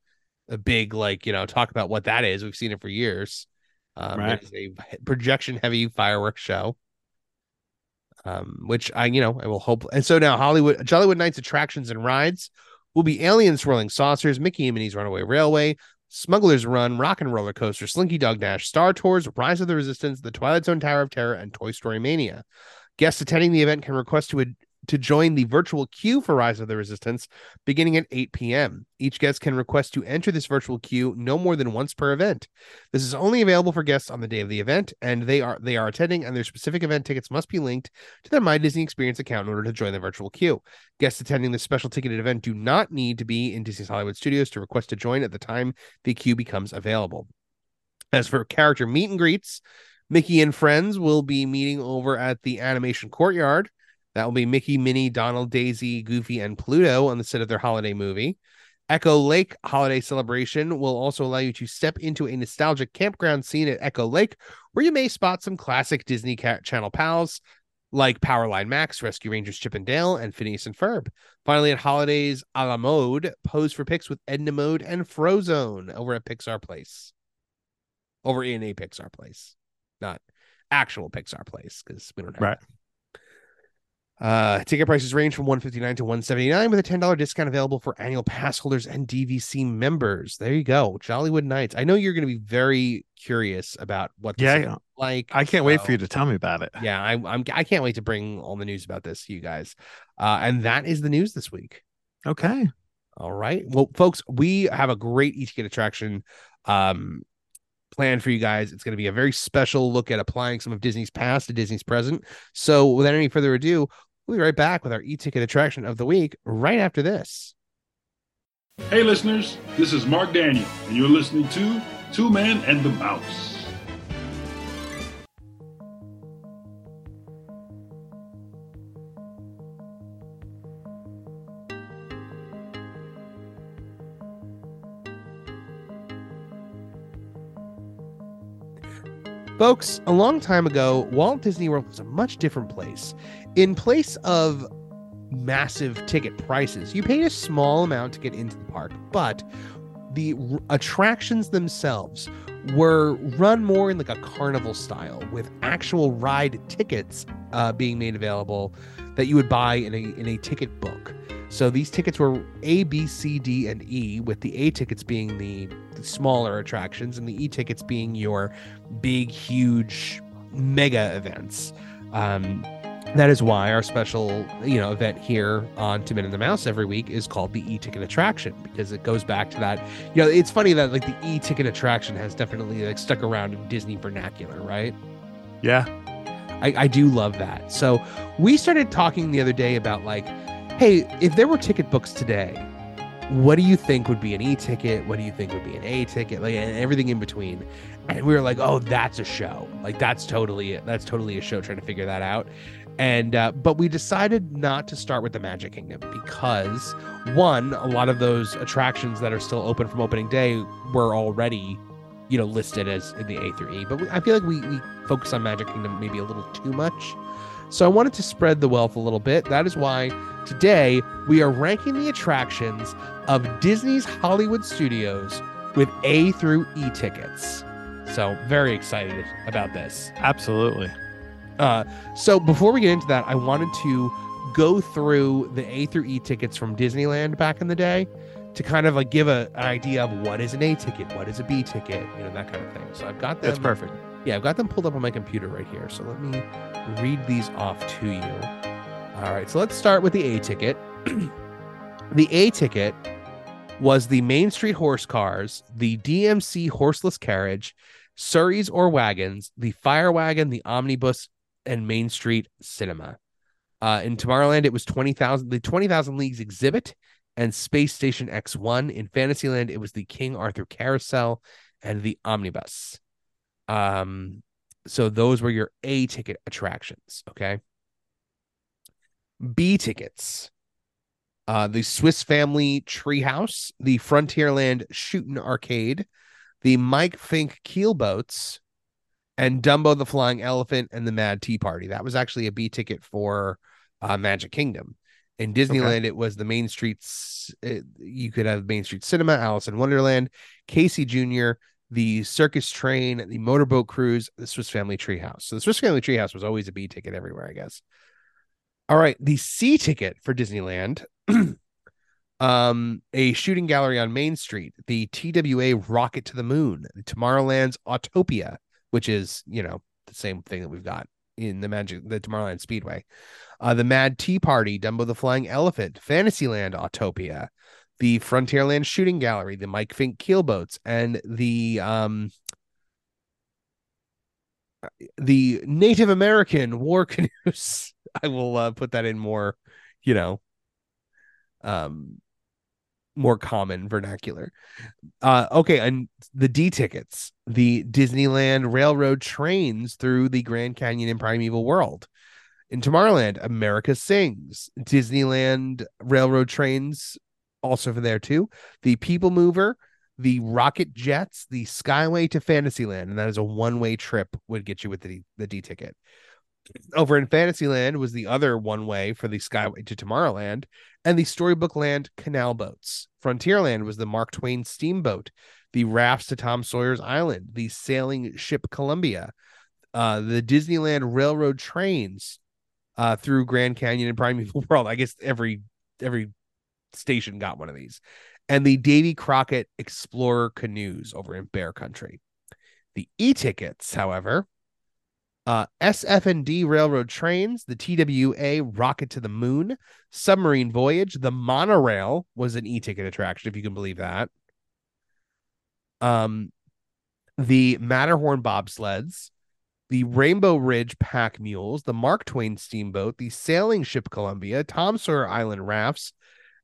a big like, you know, talk about what that is. We've seen it for years. Um, Right. It is a projection heavy fireworks show um, which I, you know, I will hope. And so now Hollywood, Jollywood Nights attractions and rides will be Alien Swirling Saucers, Mickey and Minnie's Runaway Railway, Smuggler's Run, Rock and Roller Coaster, Slinky Dog Dash, Star Tours, Rise of the Resistance, The Twilight Zone Tower of Terror, and Toy Story Mania. Guests attending the event can request to to join the virtual queue for Rise of the Resistance beginning at 8 p.m. Each guest can request to enter this virtual queue no more than once per event. This is only available for guests on the day of the event, and they are they are attending, and their specific event tickets must be linked to their My Disney Experience account in order to join the virtual queue. Guests attending this special ticketed event do not need to be in Disney's Hollywood Studios to request to join at the time the queue becomes available. As for character meet and greets, Mickey and friends will be meeting over at the Animation Courtyard. That will be Mickey, Minnie, Donald, Daisy, Goofy, and Pluto on the set of their holiday movie. Echo Lake Holiday Celebration will also allow you to step into a nostalgic campground scene at Echo Lake, where you may spot some classic Disney Channel pals like Powerline Max, Rescue Rangers Chip and Dale, and Phineas and Ferb. Finally, at Holidays a la Mode, pose for pics with Edna Mode and Frozone over at Pixar Place. Over in a Pixar Place, not actual Pixar Place, because we don't have Right. that. Uh, ticket prices range from 159 to 179 with a $10 discount available for annual pass holders and DVC members. There you go. Jollywood Nights. I know you're going to be very curious about what this Yeah, is yeah. like. I can't wait for you to tell me about it. Yeah, I, I'm. I can't wait to bring all the news about this to you guys. Uh, and that is the news this week. Okay. All right. Well, folks, we have a great e-ticket attraction um planned for you guys. It's going to be a very special look at applying some of Disney's past to Disney's present. So, without any further ado, we'll be right back with our e-ticket attraction of the week right after this. Hey, listeners, this is Mark Daniel, and you're listening to Two Men and the Mouse. Folks, a long time ago, Walt Disney World was a much different place. In place of massive ticket prices, you paid a small amount to get into the park, but the r- attractions themselves were run more in like a carnival style with actual ride tickets uh, being made available that you would buy in a in a ticket book. So these tickets were A, B, C, D, and E, with the A tickets being the, the smaller attractions and the E tickets being your big, huge, mega events. Um, that is why our special, you know, event here on Two Men and the Mouse every week is called the e-ticket attraction because it goes back to that. You know, it's funny that like the e-ticket attraction has definitely like stuck around in Disney vernacular, right? Yeah. I, I do love that. So we started talking the other day about like, hey, if there were ticket books today, what do you think would be an e-ticket? What do you think would be an A ticket? Like and everything in between. And we were like, oh, that's a show. Like that's totally it that's totally a show trying to figure that out and uh, but we decided not to start with the magic kingdom because one a lot of those attractions that are still open from opening day were already you know listed as in the a through e but we, i feel like we, we focus on magic kingdom maybe a little too much so i wanted to spread the wealth a little bit that is why today we are ranking the attractions of disney's hollywood studios with a through e tickets so very excited about this Absolutely. uh, so before we get into that, I wanted to go through the A through E tickets from Disneyland back in the day to kind of like give a, an idea of what is an A ticket, what is a B ticket, you know, that kind of thing. So I've got them. That's perfect. Yeah, I've got them pulled up on my computer right here. So let me read these off to you. All right, so let's start with the A ticket. (clears throat) the A ticket was the Main Street horse cars, the DMC horseless carriage, Surreys or wagons, the fire wagon, the omnibus, and Main Street Cinema. Uh, in Tomorrowland, it was 20,000, the 20,000 Leagues exhibit and Space Station X1. In Fantasyland, it was the King Arthur Carousel and the Omnibus. Um, so those were your A ticket attractions. Okay. B tickets. Uh, the Swiss Family Treehouse, the Frontierland Shootin' Arcade, the Mike Fink Keelboats, and Dumbo the Flying Elephant and the Mad Tea Party. That was actually a B ticket for uh, Magic Kingdom. In Disneyland, it was the Main Streets. It, you could have Main Street Cinema, Alice in Wonderland, Casey Jr., the Circus Train, the Motorboat Cruise, the Swiss Family Treehouse. So the Swiss Family Treehouse was always a B ticket everywhere, I guess. All right, the C ticket for Disneyland. (clears throat) um, a shooting gallery on Main Street, the TWA Rocket to the Moon, Tomorrowland's Autopia, which is, you know, the same thing that we've got in the Magic, the Tomorrowland Speedway, uh, the Mad Tea Party, Dumbo the Flying Elephant, Fantasyland Autopia, the Frontierland Shooting Gallery, the Mike Fink Keelboats, and the um the Native American war (laughs) canoes. I will uh, put that in more, you know, um more common vernacular. Uh okay, and the D tickets, the Disneyland Railroad trains through the Grand Canyon and Primeval World. In Tomorrowland, America Sings, Disneyland Railroad trains also for there too. The People Mover, the Rocket Jets, the Skyway to Fantasyland, and that is a one-way trip would get you with the the D ticket. Over in Fantasyland was the other one way for the Skyway to Tomorrowland, and the Storybook Land canal boats. Frontierland was the Mark Twain steamboat, the rafts to Tom Sawyer's Island, the sailing ship Columbia, uh, the Disneyland Railroad trains uh, through Grand Canyon and Primeval (laughs) World. I guess every every station got one of these, and the Davy Crockett Explorer canoes over in Bear Country. The e-tickets, however, uh, SF&D railroad trains, the TWA rocket to the moon, submarine voyage, the monorail was an e-ticket attraction, if you can believe that. Um, the Matterhorn bobsleds, the Rainbow Ridge pack mules, the Mark Twain steamboat, the sailing ship Columbia, Tom Sawyer Island rafts,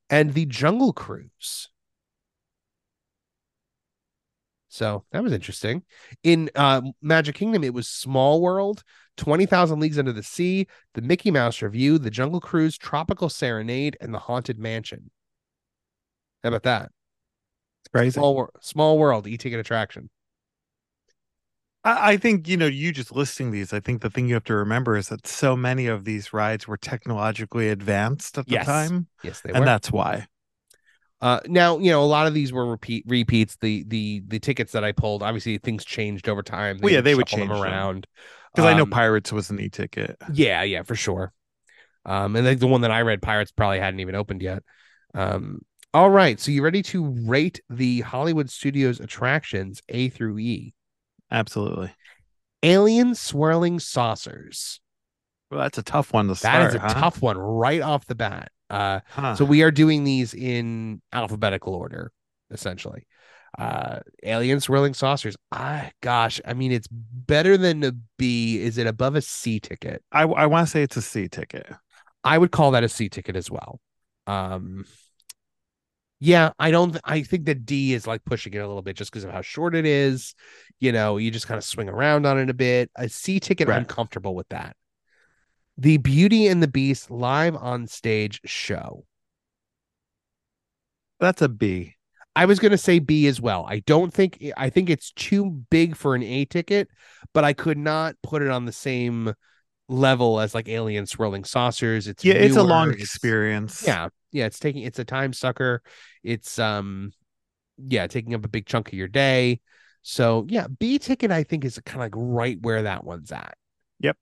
and the Jungle Cruise. So that was interesting. In uh, Magic Kingdom, it was Small World, 20,000 Leagues Under the Sea, the Mickey Mouse Revue, the Jungle Cruise, Tropical Serenade, and the Haunted Mansion. How about that? It's crazy. Small, small World, e ticket attraction. I, I think, you know, you just listing these, I think the thing you have to remember is that so many of these rides were technologically advanced at the Yes, time. Yes, they were. and that's why. Uh, now you know a lot of these were repeat repeats. The the the tickets that I pulled, obviously things changed over time. Well, yeah, they would change them. around. Because I know Um, Pirates was an e-ticket. Yeah, yeah, for sure. Um, and like the one that I read, Pirates probably hadn't even opened yet. Um, all right, so you ready to rate the Hollywood Studios attractions A through E? Absolutely. Alien swirling saucers. Well, that's a tough one to That start. is a huh? tough one right off the bat. Uh, Huh. so we are doing these in alphabetical order, essentially. Uh, alien swirling saucers. I gosh, I mean, it's better than a B. Is it above a C ticket? I I want to say it's a C ticket. I would call that a C ticket as well. Um, yeah, I don't. I think that D is like pushing it a little bit just because of how short it is. You know, you just kind of swing around on it a bit. A C ticket, I'm comfortable with that. The Beauty and the Beast live on stage show. That's a B. I was going to say B as well. I don't think I think it's too big for an A ticket, but I could not put it on the same level as like Alien Swirling Saucers. It's Yeah, it's a long it's- experience. Yeah, yeah, it's taking it's a time sucker. It's um yeah, taking up a big chunk of your day. So yeah, B ticket I think is kind of like right where that one's at. Yep.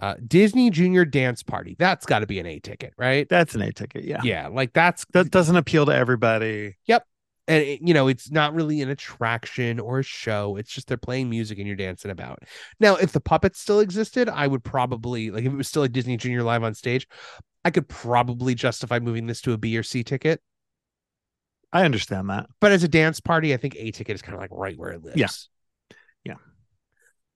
Uh Disney Junior Dance Party. That's got to be an A ticket, right? That's an A ticket. Yeah. Yeah, like that's That doesn't appeal to everybody. Yep. And it, you know it's not really an attraction or a show it's just they're playing music and you're dancing about now if the puppets still existed i would probably like if it was still a disney junior live on stage i could probably justify moving this to a b or c ticket I understand that. but as a dance party i think a ticket is kind of like right where it lives Yeah. Yeah.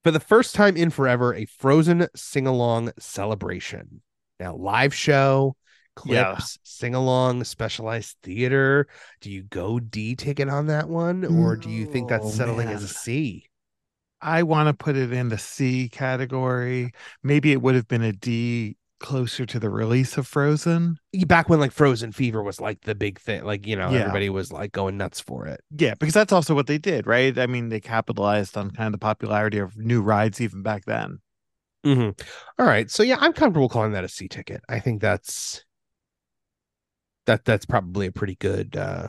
For the first time in forever a frozen sing-along celebration now live show Yeah. clips sing along specialized theater do you go d ticket on that one or do you think that's settling as a c I want to put it in the C category. Maybe it would have been a D closer to the release of Frozen. back when like frozen fever was like the big thing like you know Yeah. everybody was like going nuts for it Yeah, because that's also what they did, right? I mean, they capitalized on kind of the popularity of new rides even back then. Mhm. All right so yeah i'm comfortable calling that a c ticket i think that's that that's probably a pretty good uh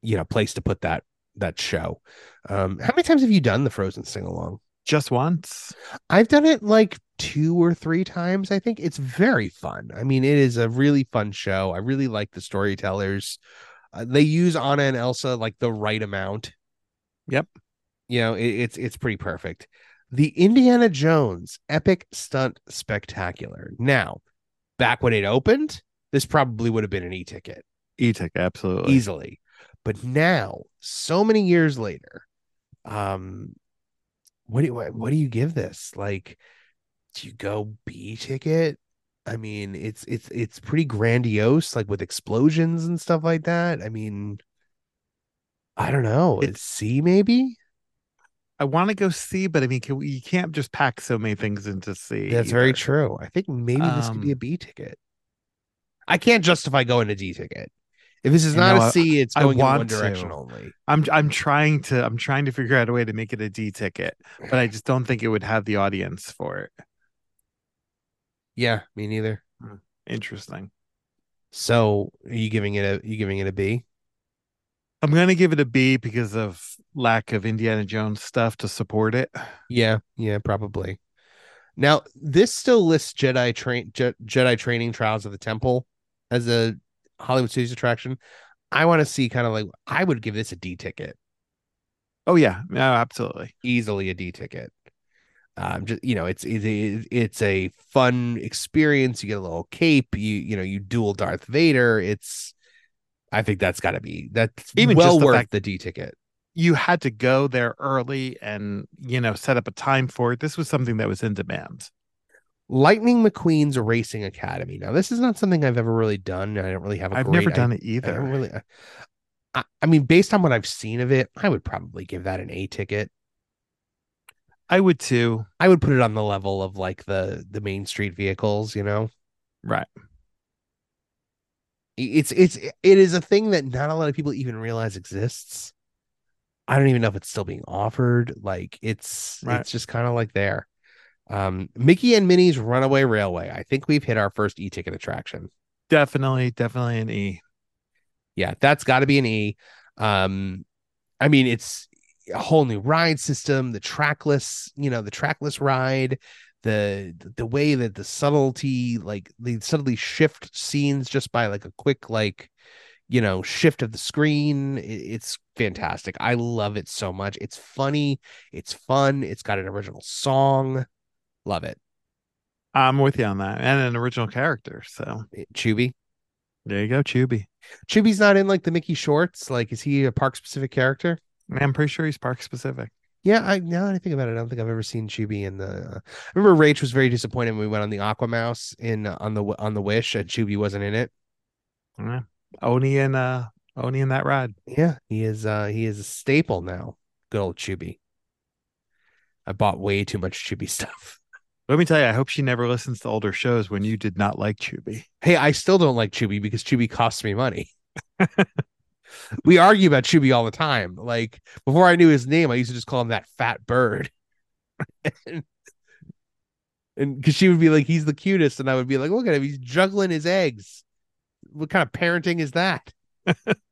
you know place to put that that show um how many times have you done the frozen sing along Just once. I've done it like two or three times. I think it's very fun. I mean, it is a really fun show. I really like the storytellers. Uh, they use Anna and Elsa like the right amount. Yep. You know, it, it's it's pretty perfect. The Indiana Jones Epic Stunt Spectacular. Now, back when it opened, this probably would have been an e-ticket E-ticket, absolutely. easily. But now, so many years later, um, what do you, what, what do you give this? Like, do you go B ticket? I mean, it's it's it's pretty grandiose, like with explosions and stuff like that. I mean, I don't know. It's C maybe. I want to go C, but I mean, can we, you can't just pack so many things into C. That's very true. I think maybe this could be a Um, ticket. I can't justify going to D ticket. If this is not a C, it's I going in one want to. direction only. I'm I'm trying to I'm trying to figure out a way to make it a D ticket, but I just don't think it would have the audience for it. Yeah, me neither. Hmm, interesting. So, are you giving it a you giving it a B? I'm gonna give it a B because of lack of Indiana Jones stuff to support it. Yeah, yeah, probably. Now, this still lists Jedi train Je- Jedi training trials of the temple as a Hollywood Studios attraction. I want to see kind of like I would give this a D ticket, Oh yeah, no, absolutely. easily a D ticket. Um, just you know, it's it's it's a fun experience. You get a little cape. You you know, you duel Darth Vader. It's, I think that's got to be that's Even well just the worth the D ticket. You had to go there early and you know set up a time for it. This was something that was in demand. Lightning McQueen's Racing Academy. Now, this is not something I've ever really done. I don't really have a I've great never done idea. it I don't either. really. I, I mean, based on what I've seen of it, I would probably give that an A ticket. I would too. I would put it on the level of like the the Main Street vehicles. You know, Right. it's it's it is a thing that not a lot of people even realize exists. I don't even know if it's still being offered. Like it's Right. it's just kind of like there. Um, Mickey and Minnie's Runaway Railway. I think we've hit our first e-ticket attraction. Definitely, definitely an E. Yeah, that's got to be an E. Um, I mean, it's a whole new ride system, the trackless, you know, the trackless ride, the the way that the subtlety, like they subtly shift scenes just by like a quick, like, you know, shift of the screen. It's fantastic. I love it so much. It's funny, it's fun, it's got an original song. Love it. I'm with you on that, and an original character. So Chubby. there you go, Chubby. Chubby's not in like the Mickey shorts. Like, is he a park specific character? I'm pretty sure he's park specific. Yeah, I now that I think about it, I don't think I've ever seen Chubby in the. uh, I remember Rach was very disappointed when we went on the Aqua Mouse in uh, on the on the Wish, and Chubby wasn't in it. Yeah. Oni and uh Oni in that ride. Yeah, he is. uh He is a staple now. Good old Chubby. I bought way too much Chubby (laughs) stuff. Let me tell you, I hope she never listens to older shows when you did not like Chubby. Hey, I still don't like Chubby because Chubby costs me money. (laughs) we argue about Chubby all the time. Like before I knew his name, I used to just call him that fat bird. (laughs) and because she would be like, he's the cutest, and I would be like, look at him, he's juggling his eggs. What kind of parenting is that? (laughs)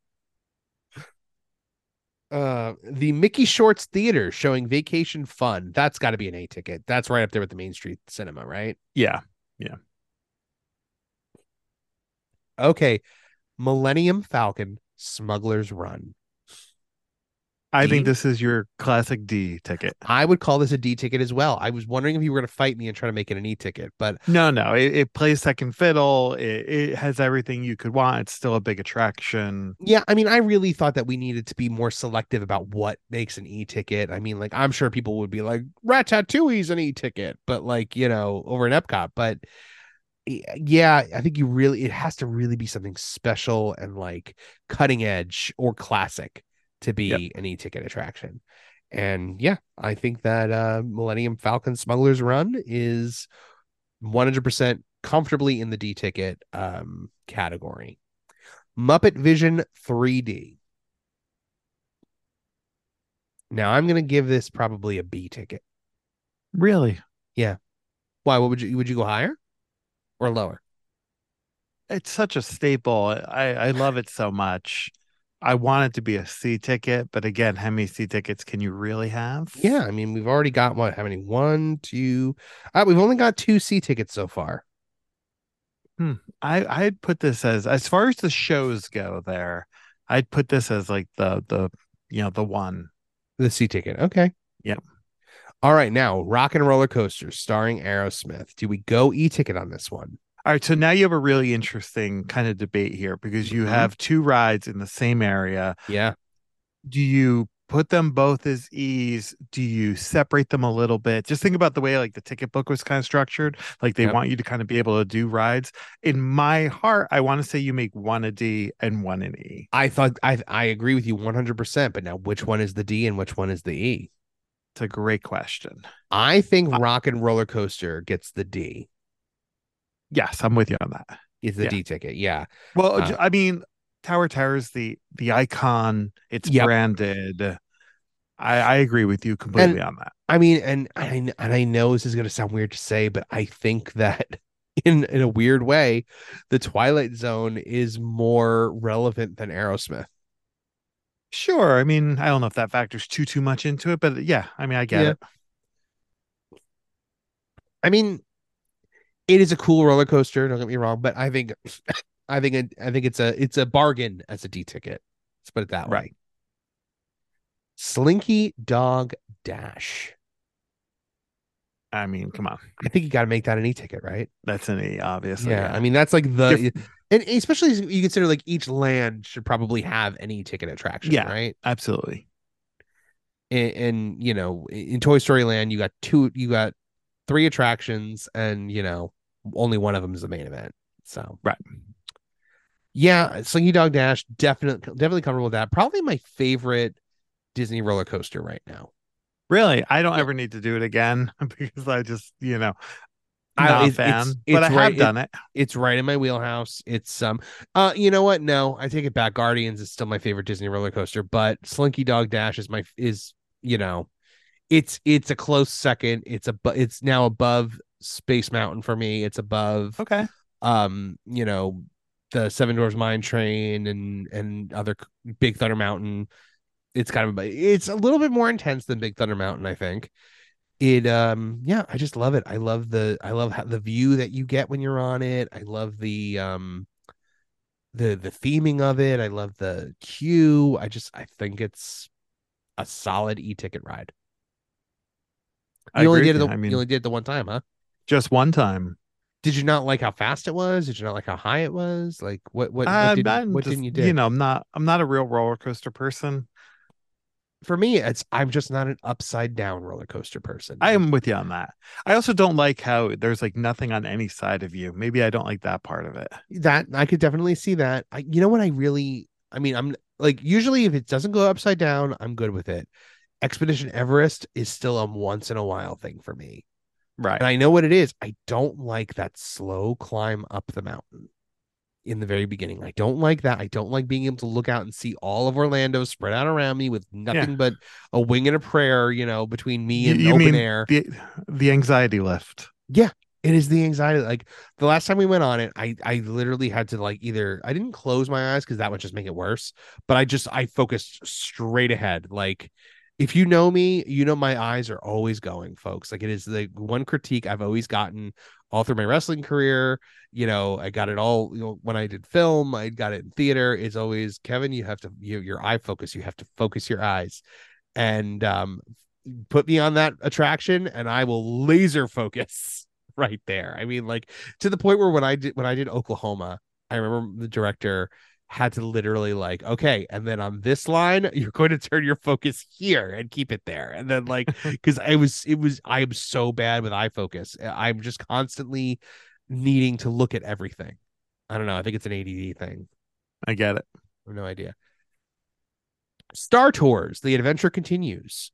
uh the Mickey Shorts Theater showing Vacation Fun. That's got to be an A ticket. That's right up there with the Main Street Cinema, right? Yeah. Yeah. Okay. Millennium Falcon Smuggler's Run. I D? think this is your classic D ticket. I would call this a D ticket as well. I was wondering if you were going to fight me and try to make it an E ticket, but No, no, it, it plays second fiddle. It, it has everything you could want. It's still a big attraction. yeah, I mean, I really thought that we needed to be more selective about what makes an E ticket. I mean, like, I'm sure people would be like, Ratatouille's an E ticket, but like, you know, over in Epcot. But yeah, I think you really, it has to really be something special and like cutting edge or classic to be Yep. an E ticket attraction. And yeah, I think that uh Millennium Falcon Smuggler's Run is 100% comfortably in the D ticket um category. Muppet Vision 3D. Now I'm gonna give this probably a B ticket. Really? Yeah. Why? What would you would you go higher or lower? It's such a staple. I, I love it so much. I want it to be a C ticket, but again, how many C tickets can you really have? Yeah, I mean we've already got what? How many? One, two. Uh, we've only got two C tickets so far. Hmm. I I'd put this as as far as the shows go there, I'd put this as like the the you know the one. The C ticket. Okay. Yep. All right. Now, Rock and Roller Coaster starring Aerosmith. Do we go E ticket on this one? All right, so now you have a really interesting kind of debate here because you Mhm. have two rides in the same area. Yeah. Do you put them both as E's? Do you separate them a little bit? Just think about the way like the ticket book was kind of structured. Like they Yep. want you to kind of be able to do rides. In my heart, I want to say you make one a D and one an E. I thought I I agree with you 100%, but now which one is the D and which one is the E? It's a great question. I think Rock and Roller Coaster gets the D. Yes, I'm with you on that. Is the Yeah. D ticket. Yeah. Well, Uh, I mean, Tower Terror is the the icon. It's Yep. branded. I, I agree with you completely on that. I mean, and I and I know this is going to sound weird to say, but I think that (laughs) in in a weird way, the Twilight Zone is more relevant than Aerosmith. Sure. I mean, I don't know if that factors too too much into it, but yeah, I mean, I get Yeah. it. I mean, it is a cool roller coaster. Don't get me wrong, but I think, I think, it, I think it's a it's a bargain as a D ticket. Let's put it that way. Right. Slinky Dog Dash. I mean, come on, I think you got to make that an E ticket, right? that's an E, obviously. yeah, I mean that's like the, Diff- and especially you consider like each land should probably have an E ticket attraction, Yeah. right? absolutely. And, and you know, in Toy Story Land, you got two, you got three attractions, and you know, only one of them is the main event. So Right. yeah, Slinky Dog Dash definitely definitely comfortable with that. Probably my favorite Disney roller coaster right now. Really, I don't Yeah. ever need to do it again (laughs) because I just, you know, I- not a it's- fan. it's- but I have right- it- done it. It's right in my wheelhouse. It's um uh you know what? No, I take it back. Guardians is still my favorite Disney roller coaster, but Slinky Dog Dash is my is, you know, it's it's a close second. It's a it's now above Space Mountain for me. It's above Okay. um, you know, the Seven Dwarfs Mine Train and and other Big Thunder Mountain. It's kind of it's a little bit more intense than Big Thunder Mountain, I think. It um yeah, I just love it. I love the I love how, the view that you get when you're on it. I love the um the the theming of it. I love the queue. I just I think it's a solid e-ticket ride. I You only did it. The, you. I mean, you only did it the one time, huh? Just one time. Did you not like how fast it was? Did you not like how high it was? Like what what what, did, I'm what just- didn't you do? You know, I'm not. I'm not a real roller coaster person. For me, it's I'm just not an upside down roller coaster person. I am with you on that. I also don't like how there's like nothing on any side of you. Maybe I don't like that part of it. that I could definitely see that. I you know what I really I mean I'm like usually if it doesn't go upside down, I'm good with it. Expedition Everest is still a once in a while thing for me. Right. And I know what it is. I don't like that slow climb up the mountain in the very beginning. I don't like that. I don't like being able to look out and see all of Orlando spread out around me with nothing but a wing and a prayer, you know, between me and you open mean air. the the anxiety lift. Yeah. It is the anxiety. Like the last time we went on it, I I literally had to like either I didn't close my eyes because that would just make it worse, but I just I focused straight ahead. Like if you know me, you know my eyes are always going, folks. Like it is the one critique I've always gotten all through my wrestling career. You know, I got it all. You know, when I did film, I got it in theater. It's always Kevin. You have to you, your eye focus. You have to focus your eyes, and um, put me on that attraction, and I will laser focus (laughs) right there. I mean, like to the point where when I did when I did Oklahoma, I remember the director had to literally like, okay, and then on this line, (laughs) you're going to turn your focus here and keep it there. And then like (laughs) because I was it was I am so bad with eye focus. I'm just constantly needing to look at everything. I don't know. I think it's an ADD thing. I get it. I have no idea. Star Tours, the adventure continues.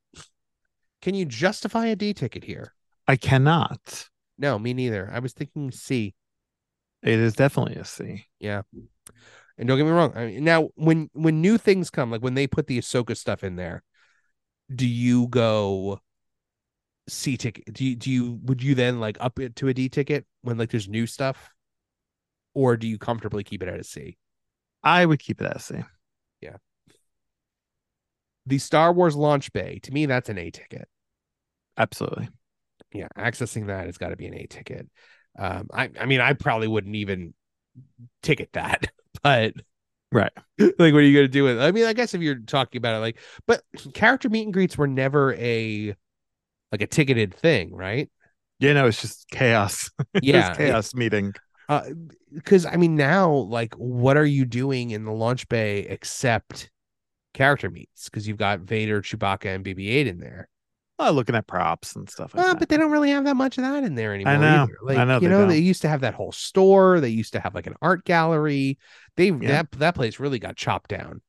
Can you justify a D ticket here? I cannot. No, me neither. I was thinking C. It is definitely a C. Yeah. And don't get me wrong. I mean, now when when new things come, like when they put the Ahsoka stuff in there, do you go C ticket? Do you do you would you then like up it to a D ticket when like there's new stuff? Or do you comfortably keep it at a C? I would keep it at a C. Yeah. The Star Wars launch bay, to me, that's an A ticket. Absolutely. yeah, accessing that has got to be an A ticket. Um, I, I mean, I probably wouldn't even ticket that, (laughs) but Right. like, what are you gonna do with? it? I mean, I guess if you're talking about it, like, but character meet and greets were never a like a ticketed thing, right? You know, it's just chaos. (laughs) Yeah, chaos meeting. Uh, because I mean, now, like, what are you doing in the launch bay except character meets? Because you've got Vader, Chewbacca, and BB-8 in there. Oh, looking at props and stuff like Uh, that. but they don't really have that much of that in there anymore. I know. Like, I know you they know, don't. they used to have that whole store. They used to have like an art gallery. They Yeah. that that place really got chopped down.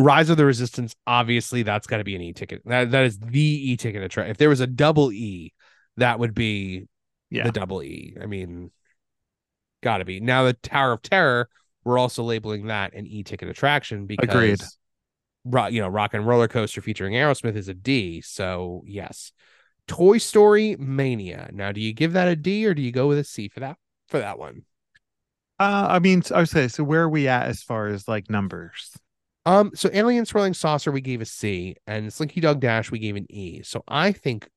Rise of the Resistance, obviously, that's got to be an e ticket. That that is the e ticket try. If there was a double e, that would be Yeah. the double e. I mean, got to be. Now the Tower of Terror, we're also labeling that an e ticket attraction because Agreed. Ro- you know, Rock and Roller Coaster featuring Aerosmith is a D. So yes. Toy Story Mania. Now, do you give that a D or do you go with a C for that for that one? Uh, I mean, I would say, so where are we at as far as like numbers? Um, so Alien Swirling Saucer we gave a C, and Slinky Dog Dash we gave an E. So I think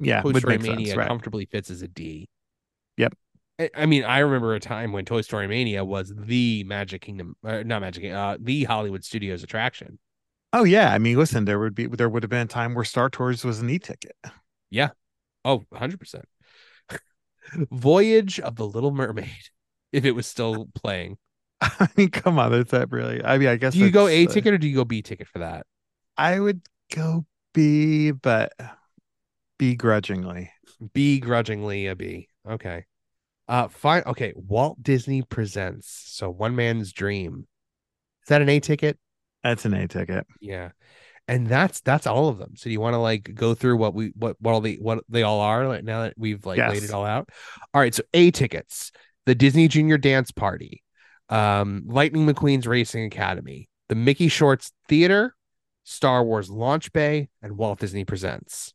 Yeah, Toy Story Mania sense, right? comfortably fits as a D. Yep. I- I mean, I remember a time when Toy Story Mania was the Magic Kingdom, uh, not Magic, uh, the Hollywood Studios attraction. Oh yeah, I mean, listen, there would be there would have been a time where Star Tours was an e-ticket. Yeah. Oh, 100%. (laughs) Voyage of the Little Mermaid, (laughs) if it was still playing. (laughs) I mean, come on, is that really? I mean, I guess Do you go A uh, ticket or do you go B ticket for that? I would go B, but begrudgingly. Begrudgingly a B. Okay. Uh fine. Okay. Walt Disney presents. So one man's dream. Is that an A ticket? That's an A ticket. Yeah. And that's that's all of them. So do you want to like go through what we what what all the what they all are like now that we've like laid it all out? All right. So A tickets, the Disney Junior Dance Party, um, Lightning McQueen's Racing Academy, the Mickey Shorts Theater, Star Wars Launch Bay, and Walt Disney Presents.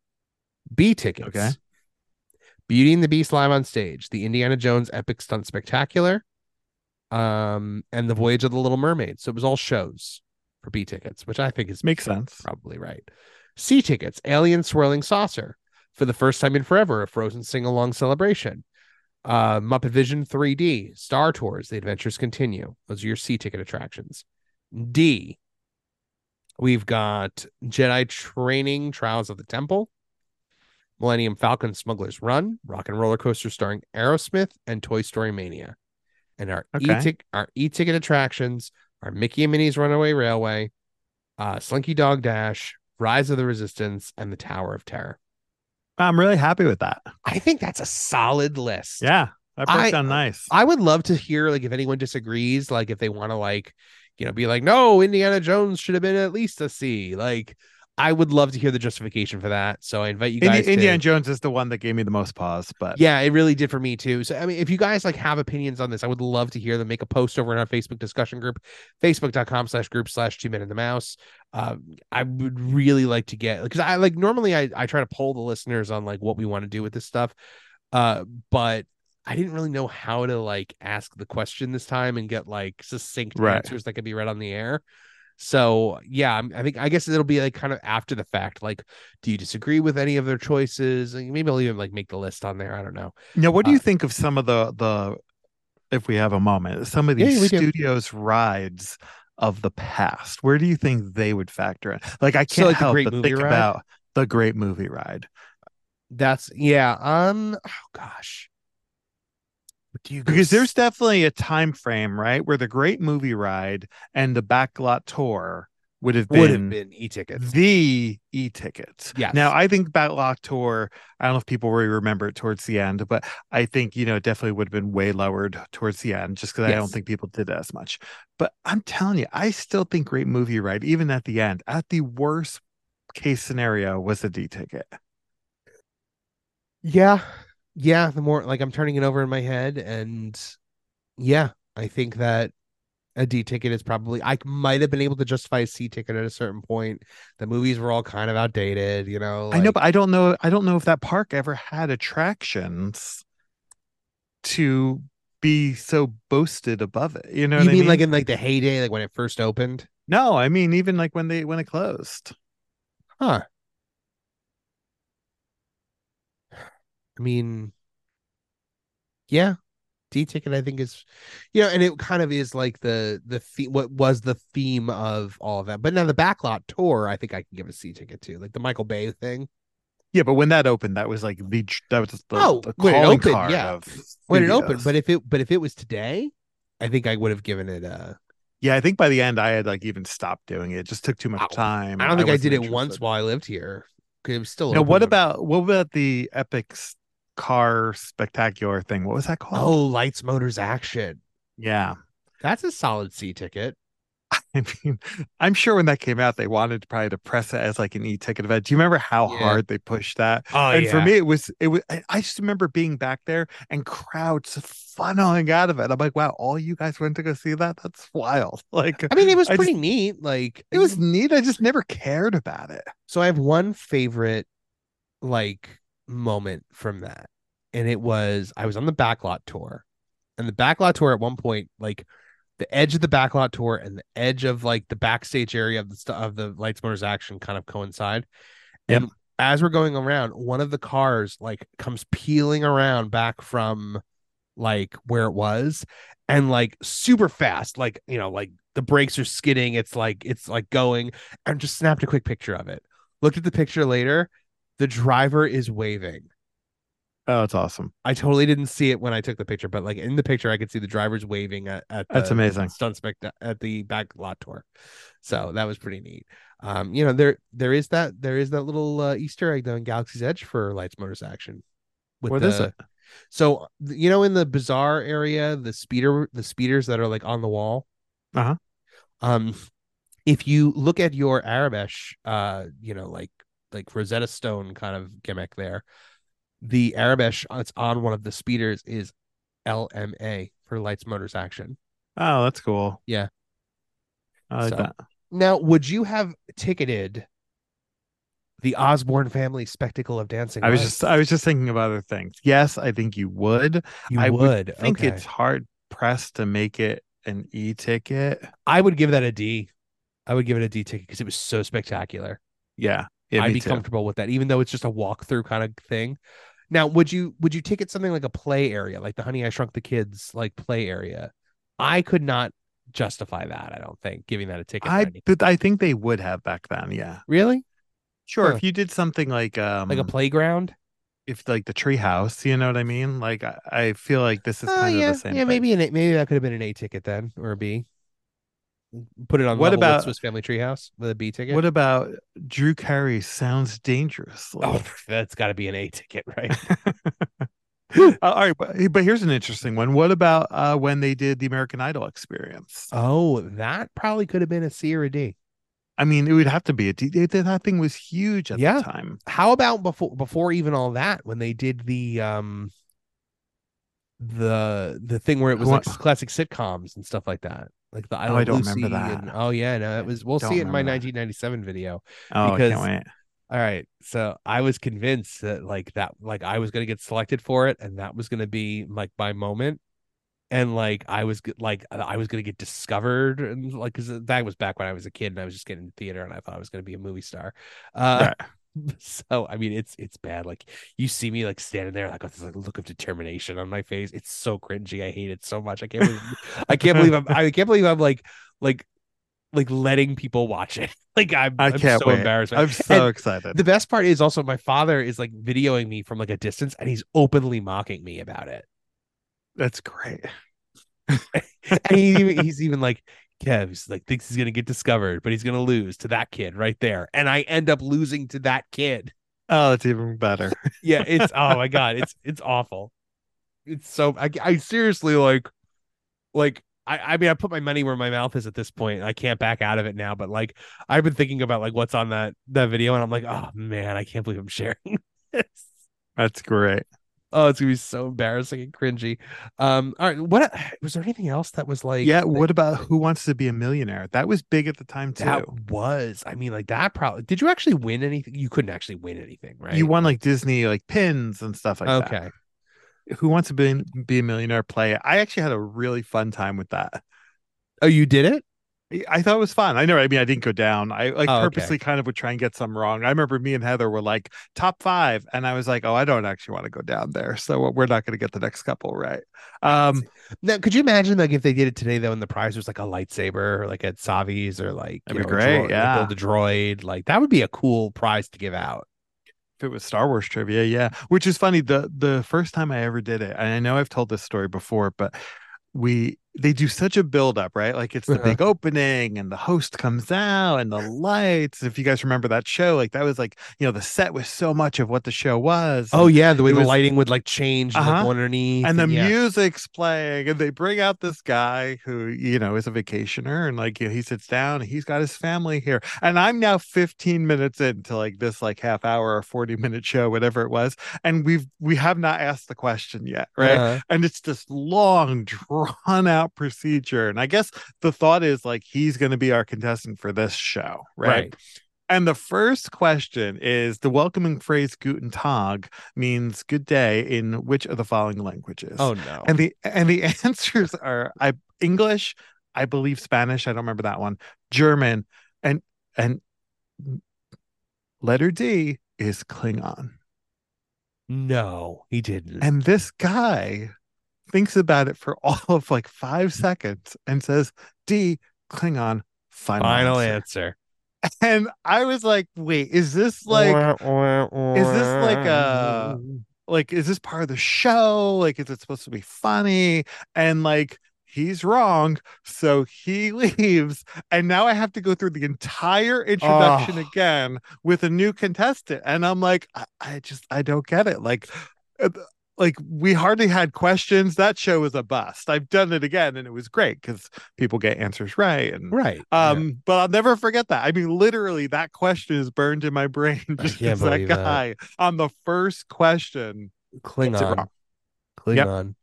B tickets. Okay. Beauty and the Beast live on stage, the Indiana Jones Epic Stunt Spectacular, um, and the Voyage of the Little Mermaid. So it was all shows for B tickets, which I think is Makes sense. probably right. C tickets, Alien Swirling Saucer for the first time in forever, a Frozen sing along celebration. Uh, Muppet Vision 3D, Star Tours, The Adventures Continue. Those are your C ticket attractions. D, we've got Jedi Training Trials of the Temple, Millennium Falcon Smuggler's Run, Rock and Roller Coaster starring Aerosmith, and Toy Story Mania. And our Okay. e-tic- our e-ticket attractions are Mickey and Minnie's Runaway Railway, uh, Slinky Dog Dash, Rise of the Resistance, and the Tower of Terror. I'm really happy with that. I think that's a solid list. Yeah, that broke I- down nice. I would love to hear like if anyone disagrees, like if they want to like, you know, be like, no, Indiana Jones should have been at least a C. Like, I would love to hear the justification for that. So I invite you Indi- guys. to- Indiana Jones is the one that gave me the most pause, but yeah, it really did for me too. So I mean, if you guys like have opinions on this, I would love to hear them. Make a post over in our Facebook discussion group, facebook.com slash group slash two men in the mouse. Um, I would really like to get because I like normally I, I try to poll the listeners on like what we want to do with this stuff. Uh, but I didn't really know how to like ask the question this time and get like succinct Right. answers that could be read on the air. So yeah, I'm- think I guess it'll be like kind of after the fact. Like, do you disagree with any of their choices? Maybe I'll even like make the list on there. I don't know. Now, what do Uh, you think of some of the the if we have a moment, some of Yeah, these do. studios rides of the past? Where do you think they would factor in? Like I can't like, help but think Ride? about the great movie ride. That's yeah. Um. Oh gosh. Do you Because there's definitely a time frame, right, where the great movie ride and the backlot tour would have would have been been e-tickets. the e-tickets. yeah Now I think Backlot Tour. I don't know if people really remember it towards the end, but I think you know it definitely would have been way lowered towards the end, just because I don't think people did as much. But I'm telling you, I still think Great Movie Ride, even at the end, at the worst case scenario, was a D ticket. Yeah. Yeah. The more like I'm turning it over in my head, and yeah, I think that a D ticket is probably I might have been able to justify a C ticket at a certain point. The movies were all kind of outdated, you know. I know, but I don't know. I don't know if that park ever had attractions to be so boasted above it. You know, you what I mean, like in like the heyday, like when it first opened? no, I mean even like when they when it closed. Huh. I mean, yeah, D ticket I think is, you know, and it kind of is like the the theme. What was the theme of all of that? But now the backlot tour, I think I can give a C ticket to, like the Michael Bay thing. Yeah, but when that opened, that was like the that was the, Oh, the when it opened, card yeah. when it opened. But if it but if it was today, I think I would have given it a. yeah, I think by the end I had like even stopped doing it. It just took too much time. I don't think I, wasn't did it interested. once while I lived here. It was still. Now, what about what about the epic s- car spectacular thing? What was that called? Oh, lights, motors, action. yeah. That's a solid C ticket. (laughs) I mean, I'm sure when that came out, they wanted probably to press it as like an e-ticket event. Do you remember how Yeah. hard they pushed that? Oh, and for me, it was it was. I I just remember being back there and crowds funneling out of it. I'm like, wow, all you guys went to go see that? That's wild. (laughs) Like, I mean, it was I pretty just- neat. Like it was neat. I just never cared about it. so. I have one favorite like moment from that, and it was I was on the backlot tour, and the backlot tour at one point, like the edge of the backlot tour and the edge of like the backstage area of the st- of the lights motors action kind of coincide. Yep. And as we're going around, one of the cars like comes peeling around back from like where it was and like super fast like you know like the brakes are skidding it's like it's like going and just snapped a quick picture of it looked at the picture later the driver is waving Oh, it's awesome. i totally didn't see it when i took the picture but like in the picture i could see the drivers waving at, at That's the amazing. stunt spec at the back lot tour so that was pretty neat um you know there there is that there is that little uh, easter egg though in galaxy's edge for lights motors action with What is the- it? so you know, in the bazaar area, the speeder, the speeders that are like on the wall. Uh-huh. Um, if you look at your Aurebesh, uh, you know, like like Rosetta Stone kind of gimmick there, the Aurebesh uh, that's on one of the speeders is LMA for Lights Motors Action. Oh, that's cool. Yeah. I like So- that. Now, would you have ticketed the Osborne family spectacle of dancing? I was Lights? just I was just thinking of other things. Yes, I think you would. you I would I think okay. it's hard pressed to make it an E ticket. I would give that a D. I would give it a D ticket because it was so spectacular. Yeah, yeah I'd be too. comfortable with that, even though it's just a walkthrough kind of thing. Now, would you would you ticket something like a play area, like the Honey I Shrunk the Kids like play area? I could not justify that. I don't think giving that a ticket. I but I think they would have back then. Yeah, really sure. Huh. If you did something like um like a playground. if like the treehouse, you know what I mean? Like I, I feel like this is Oh kind yeah, of the same. yeah. thing. Maybe an A, maybe that could have been an A ticket then, or a B. Put it on What about- Swiss Family Treehouse with a B ticket? What about Drew Carey? Sounds dangerous. oh, (laughs) that's got to be an A ticket, right? (laughs) Uh, all right, but, but here's an interesting one. What about uh, when they did the American Idol experience? oh, that probably could have been a C or a D. I mean, it would have to be a D. That thing was huge at Yeah. the time. How about before before even all that when they did the um the the thing where it was like classic sitcoms and stuff like that. Like the I, Oh, I don't Lucy remember that. and- oh yeah, no, it was we'll see it in my that. 1997 video. Oh, I Because- can't wait. All right. So I was convinced that like that like I was gonna get selected for it and that was gonna be like my moment. And like I was like I was gonna get discovered and like because that was back when I was a kid and I was just getting into theater and I thought I was gonna be a movie star. Uh (laughs) so I mean it's it's bad. Like you see me like standing there like with this like, look of determination on my face. It's so cringy. I hate it so much. I can't believe I can't believe I'm I can't believe I'm like like like letting people watch it. (laughs) Like I'm, I I'm can't so wait. embarrassed. I'm And so excited. the best part is also my father is like videoing me from like a distance and he's openly mocking me about it. That's great. (laughs) And he he's even like, Kev's like thinks he's gonna get discovered, but he's gonna lose to that kid right there. And I end up losing to that kid. Oh, it's even better. (laughs) Yeah, it's oh my god, (laughs) it's it's awful. It's so I, I seriously like like I, I mean I put my money where my mouth is at this point. I can't back out of it now, but like I've been thinking about like what's on that that video and I'm like, oh man, I can't believe I'm sharing (laughs) this. That's great. Oh, it's gonna be so embarrassing and cringy. Um, all right, what (sighs) was there anything else that was like? yeah. What about Who Wants to Be a Millionaire? That was big at the time too. that was? I mean, like that probably. Did you actually win anything? You couldn't actually win anything, right? You won like Disney like pins and stuff like that. okay. Who Wants to Be, be a Millionaire play. I actually had a really fun time with that. Oh, you did it? I thought it was fun. I know. I mean, I didn't go down. I like Oh, okay. purposely kind of would try and get some wrong. I remember me and Heather were like top five, and I was like, "Oh, I don't actually want to go down there, so we're not going to get the next couple right." Um, Now, could you imagine like if they did it today though, and the prize was like a lightsaber, or like at Savi's, or like That'd be know, great, like, yeah. build a droid, like that would be a cool prize to give out. if it was Star Wars trivia, yeah. Which is funny. The the first time I ever did it, and I know I've told this story before, but we they do such a build up, right? Like it's the Uh-huh. big opening and the host comes out and the lights. If you guys remember that show, like that was like, you know, the set was so much of what the show was. Oh yeah, the way the was- lighting would like change, and, Uh-huh. go underneath, and the yeah. music's playing and they bring out this guy who you know is a vacationer and like you know, he sits down and he's got his family here and i'm now 15 minutes into like this like half hour or 40 minute show whatever it was and we've we have not asked the question yet right Uh-huh. and it's this long (laughs) drawn out procedure and i guess the thought is like he's going to be our contestant for this show right? right. And the first question is the welcoming phrase Guten Tag means good day in which of the following languages? Oh no. and the and the (laughs) answers are I English, I believe Spanish, I don't remember that one, German, and and letter D is Klingon. no, he didn't. And this guy thinks about it for (laughs) all of like five seconds and says D Klingon final, Final answer. answer. And I was like, wait, is this like is this like a- like is this part of the show like is it supposed to be funny and like he's wrong so he (laughs) leaves and now i have to go through the entire introduction Oh. again with a new contestant and i'm like i, I just i don't get it like uh, like we hardly had questions that show was a bust i've done it again and it was great because people get answers right and right? yeah. um, but I'll never forget that. I mean, literally, that question is burned in my brain. Just as that believe that. guy on the first question. Klingon. Klingon.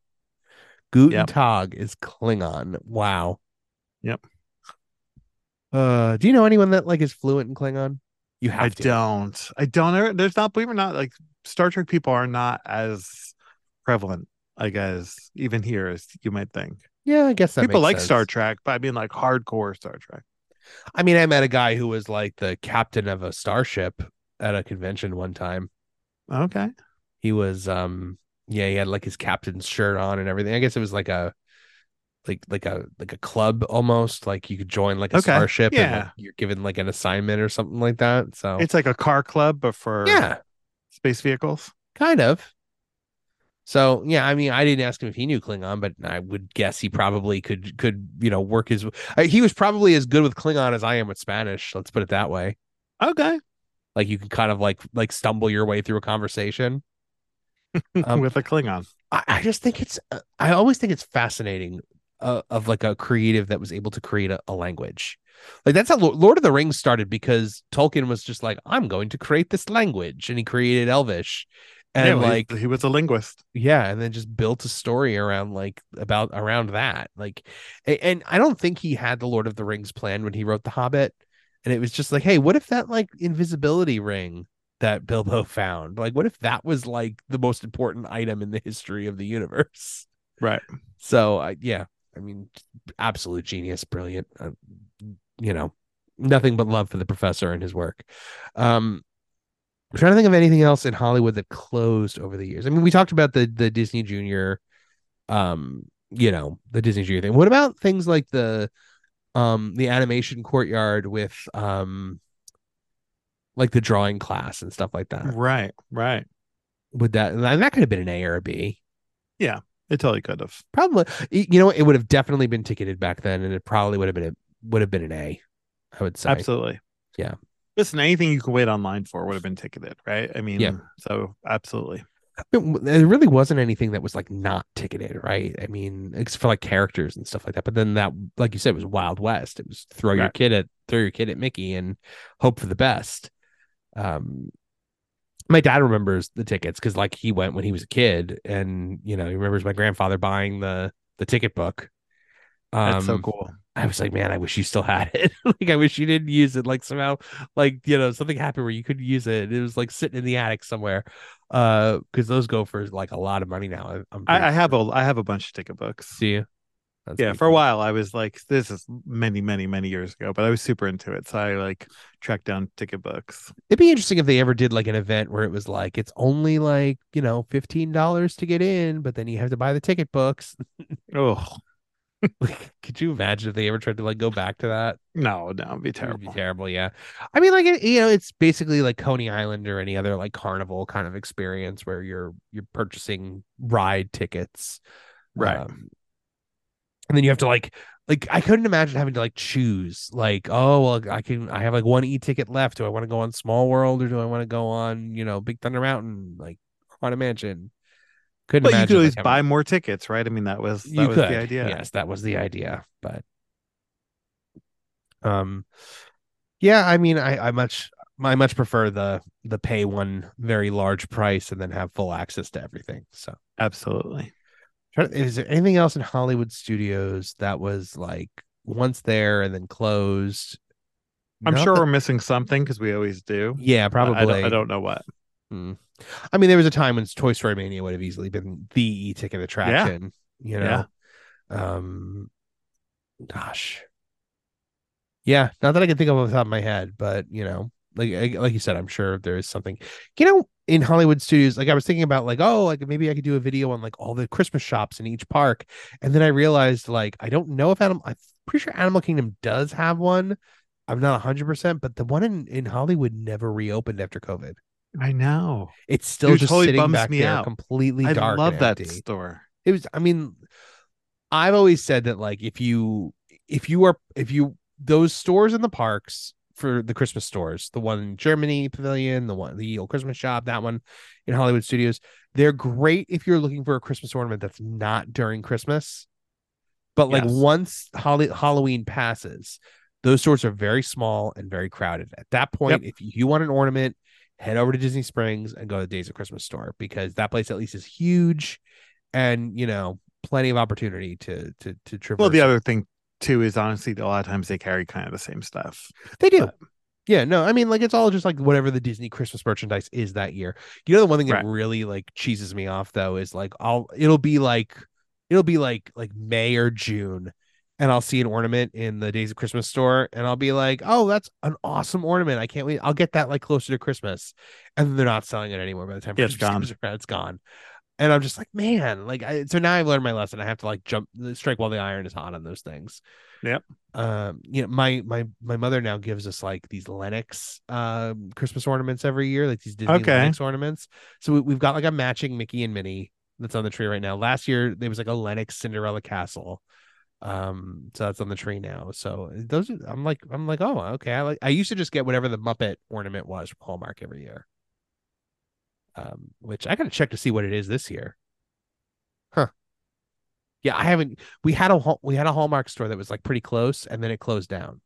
Guten Yep. Tag is Klingon. Wow. Yep. Uh, do you know anyone that like is fluent in Klingon? You have I to. don't. I don't. There's not. Believe it or not, like Star Trek people are not as prevalent. I guess even here as you might think. Yeah, I guess that People like sense. Star Trek, but I mean like hardcore Star Trek. I mean, I met a guy who was like the captain of a starship at a convention one time. Okay. He was um yeah, he had like his captain's shirt on and everything. I guess it was like a like like a like a club almost. Like you could join like a Okay, starship and yeah. like, you're given like an assignment or something like that. So It's like a car club, but for yeah, space vehicles. kind of. So yeah, I mean, I didn't ask him if he knew Klingon, but I would guess he probably could could you know work his. uh, He was probably as good with Klingon as I am with Spanish. Let's put it that way. Okay. Like you can kind of like like stumble your way through a conversation. (laughs) Um, With a Klingon. I, I just think it's uh, I always think it's fascinating uh, of like a creative that was able to create a, a language. Like that's how Lord of the Rings started because Tolkien was just like I'm going to create this language and he created Elvish and Yeah, like he was a linguist. yeah and then just built a story around like about around that like and I don't think he had the Lord of the Rings plan when he wrote The Hobbit and it was just like hey what if that like invisibility ring that Bilbo (laughs) found like what if that was like the most important item in the history of the universe Right. so I yeah, I mean, absolute genius, brilliant. Uh, you know, nothing but love for the professor and his work. Um, I'm trying to think of anything else in Hollywood that closed over the years. I mean, we talked about the the Disney Junior, um, you know, the Disney Junior thing. What about things like the um the animation courtyard with um like the drawing class and stuff like that? Right. Right. Would that and that could have been an A or a B? Yeah, it totally could have. Probably, you know, it would have definitely been ticketed back then, and it probably would have been a would have been an A. I would say. Absolutely. Yeah. Listen, anything you could wait online for would have been ticketed, right? I mean, Yeah. so absolutely. It There really wasn't anything that was like not ticketed, right? I mean, except for like characters and stuff like that. But then that, like you said, was Wild West. It was throw your kid at throw your kid at Mickey and hope for the best. Um, my dad remembers the tickets because like he went when he was a kid, and you know he remembers my grandfather buying the the ticket book. That's so Um, cool. I was like, man, I wish you still had it. (laughs) like, I wish you didn't use it. Like somehow, like you know, something happened where you couldn't use it. It was like sitting in the attic somewhere. Uh, because those go for like a lot of money now. I, I'm I, have sure. a I have a bunch of ticket books. See you. That's yeah, for a while I was like, this is many, many, many years ago, but I was super into it. So I like tracked down ticket books. It'd be interesting if they ever did like an event where it was like it's only like you know fifteen dollars to get in, but then you have to buy the ticket books. Oh (laughs) like, could you imagine if they ever tried to like go back to that? no, no, it'd be terrible. be terrible. Yeah. I mean, like, it, you know, it's basically like Coney Island or any other like carnival kind of experience where you're you're purchasing ride tickets, Right. Um, and then you have to like like I couldn't imagine having to like choose like oh well I can I have like one e ticket left. Do I want to go on Small World or do I want to go on you know Big Thunder Mountain like Haunted Mansion? Couldn't But you could always buy more tickets, right? I mean, that was that you was could the idea. yes that was the idea but um yeah i mean i i much i much prefer the the pay one very large price and then have full access to everything so Absolutely. Is there anything else in hollywood studios that was like once there and then closed I'm Not sure that- we're missing something because we always do. yeah but I probably don't, I don't know what. Hmm. I mean, there was a time when Toy Story Mania would have easily been the e-ticket attraction. You know, um, gosh, yeah. Not that I can think of off the top of my head, but you know, like like you said, I'm sure there is something. You know, in Hollywood studios, like I was thinking about, like, oh, like maybe I could do a video on like all the Christmas shops in each park, and then I realized, like, I don't know if Animal. I'm pretty sure Animal Kingdom does have one. I'm not 100, percent but the one in in Hollywood never reopened after COVID. I know. It's still Dude, just totally sitting bums back me there, out. completely I dark. love that empty. store. It was. I mean, I've always said that like if you if you are if you those stores in the parks for the Christmas stores, the one in Germany Pavilion, the one the old Christmas shop, that one in Hollywood Studios, they're great if you're looking for a Christmas ornament that's not during Christmas. But like Yes. once Holly, Halloween passes, those stores are very small and very crowded. At that point, if you want an ornament, head over to Disney Springs and go to the Days of Christmas store because that place at least is huge and you know plenty of opportunity to to to traverse. Well, the other thing too is honestly a lot of times they carry kind of the same stuff. they do. but- Yeah, no, I mean like it's all just like whatever the Disney Christmas merchandise is that year. You know the one thing Right. that really like cheeses me off though is like I'll it'll be like it'll be like like May or June, and I'll see an ornament in the Days of Christmas store, and I'll be like, "Oh, that's an awesome ornament! I can't wait! I'll get that like closer to Christmas." And they're not selling it anymore by the time Yeah, it's Christmas gone. comes around, It's gone. And I'm just like, man, like I, so now I've learned my lesson. I have to like jump, strike while the iron is hot on those things. Yep. Um, you know, my my my mother now gives us like these Lenox um Christmas ornaments every year, like these Disney Okay. Lenox ornaments. So we, we've got like a matching Mickey and Minnie that's on the tree right now. Last year there was like a Lenox Cinderella castle. Um, so that's on the tree now. So those are, I'm like I'm like, oh, okay. I like I used to just get whatever the Muppet ornament was from Hallmark every year. Um, which I gotta check to see what it is this year. Huh. Yeah, I haven't we had a we had a Hallmark store that was like pretty close and then it closed down.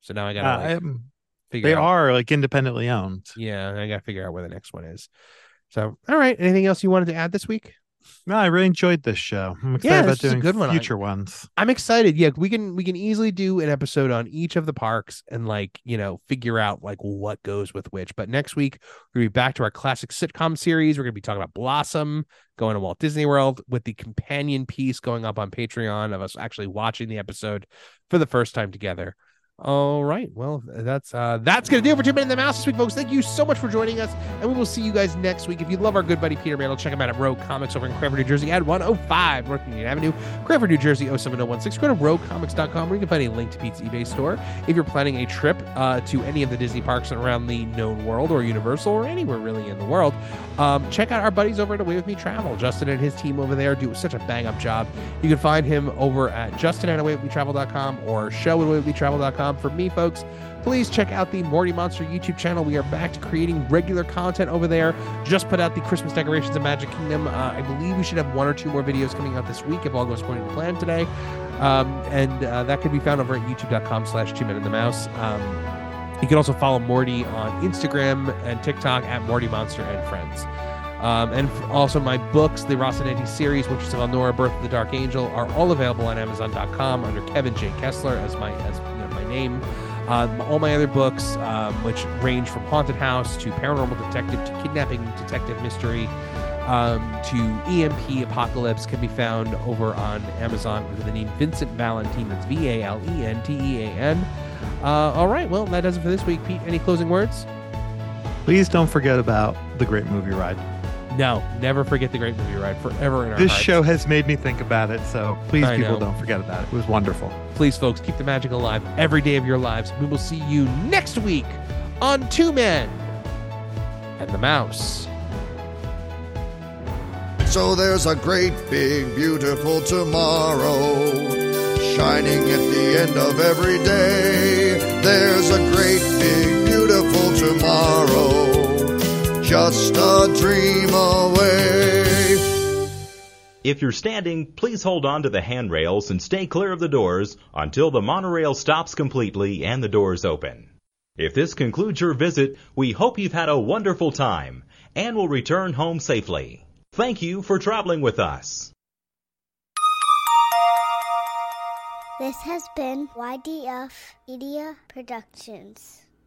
So now I gotta Uh, like, um, figure they out are like independently owned. yeah, I gotta figure out where the next one is. So, all right. Anything else you wanted to add this week? No, I really enjoyed this show. I'm excited Yeah, about this is a doing good one. Future ones. I'm excited. Yeah, we can we can easily do an episode on each of the parks and like you know figure out like what goes with which. But next week we're gonna be back to our classic sitcom series. We're gonna be talking about Blossom going to Walt Disney World with the companion piece going up on Patreon of us actually watching the episode for the first time together. All right. Well, that's uh that's gonna do it for two men and the mouse this week, folks. Thank you so much for joining us, and we will see you guys next week. If you love our good buddy Peter Mandel, check him out at Rogue Comics over in Cranford, New Jersey at 105 North Union Avenue, Cranford, New Jersey 07016. Go to roguecomics.com where you can find a link to Pete's eBay store. If you're planning a trip uh, to any of the Disney parks around the known world or Universal or anywhere really in the world, um, check out our buddies over at Away With Me Travel. Justin and his team over there do such a bang up job. You can find him over at Justin at AwayWithMeTravel.com or show at AwayWithMeTravel.com. For me, folks, please check out the Morty Monster YouTube channel. We are back to creating regular content over there. Just put out the Christmas decorations of Magic Kingdom. Uh, I believe we should have one or two more videos coming out this week if all goes according to plan today. Um, and uh, that can be found over at youtube.com slash two men the mouse. Um, you can also follow Morty on Instagram and TikTok at Morty Monster and Friends. Um, and also my books, the Rocinante series, Witches of Elnora, Birth of the Dark Angel, are all available on Amazon.com under Kevin J. Kessler as my as name. Um, all my other books, um, which range from haunted house to paranormal detective to kidnapping detective mystery um, to EMP apocalypse, can be found over on Amazon under the name Vincent Valentean. That's V A L E N T E A N. Uh, all right, well that does it for this week. Pete, any closing words? Please don't forget about the great movie ride. No, never forget the great movie ride forever in our This hearts. show has made me think about it, so please, I people, know. don't forget about it. It was wonderful. Please, folks, keep the magic alive every day of your lives. We will see you next week on Two Men and the Mouse. So there's a great big beautiful tomorrow shining at the end of every day. There's a great big beautiful tomorrow just a dream away. If you're standing, please hold on to the handrails and stay clear of the doors until the monorail stops completely and the doors open. If this concludes your visit, we hope you've had a wonderful time and will return home safely. Thank you for traveling with us. This has been YDF Media Productions.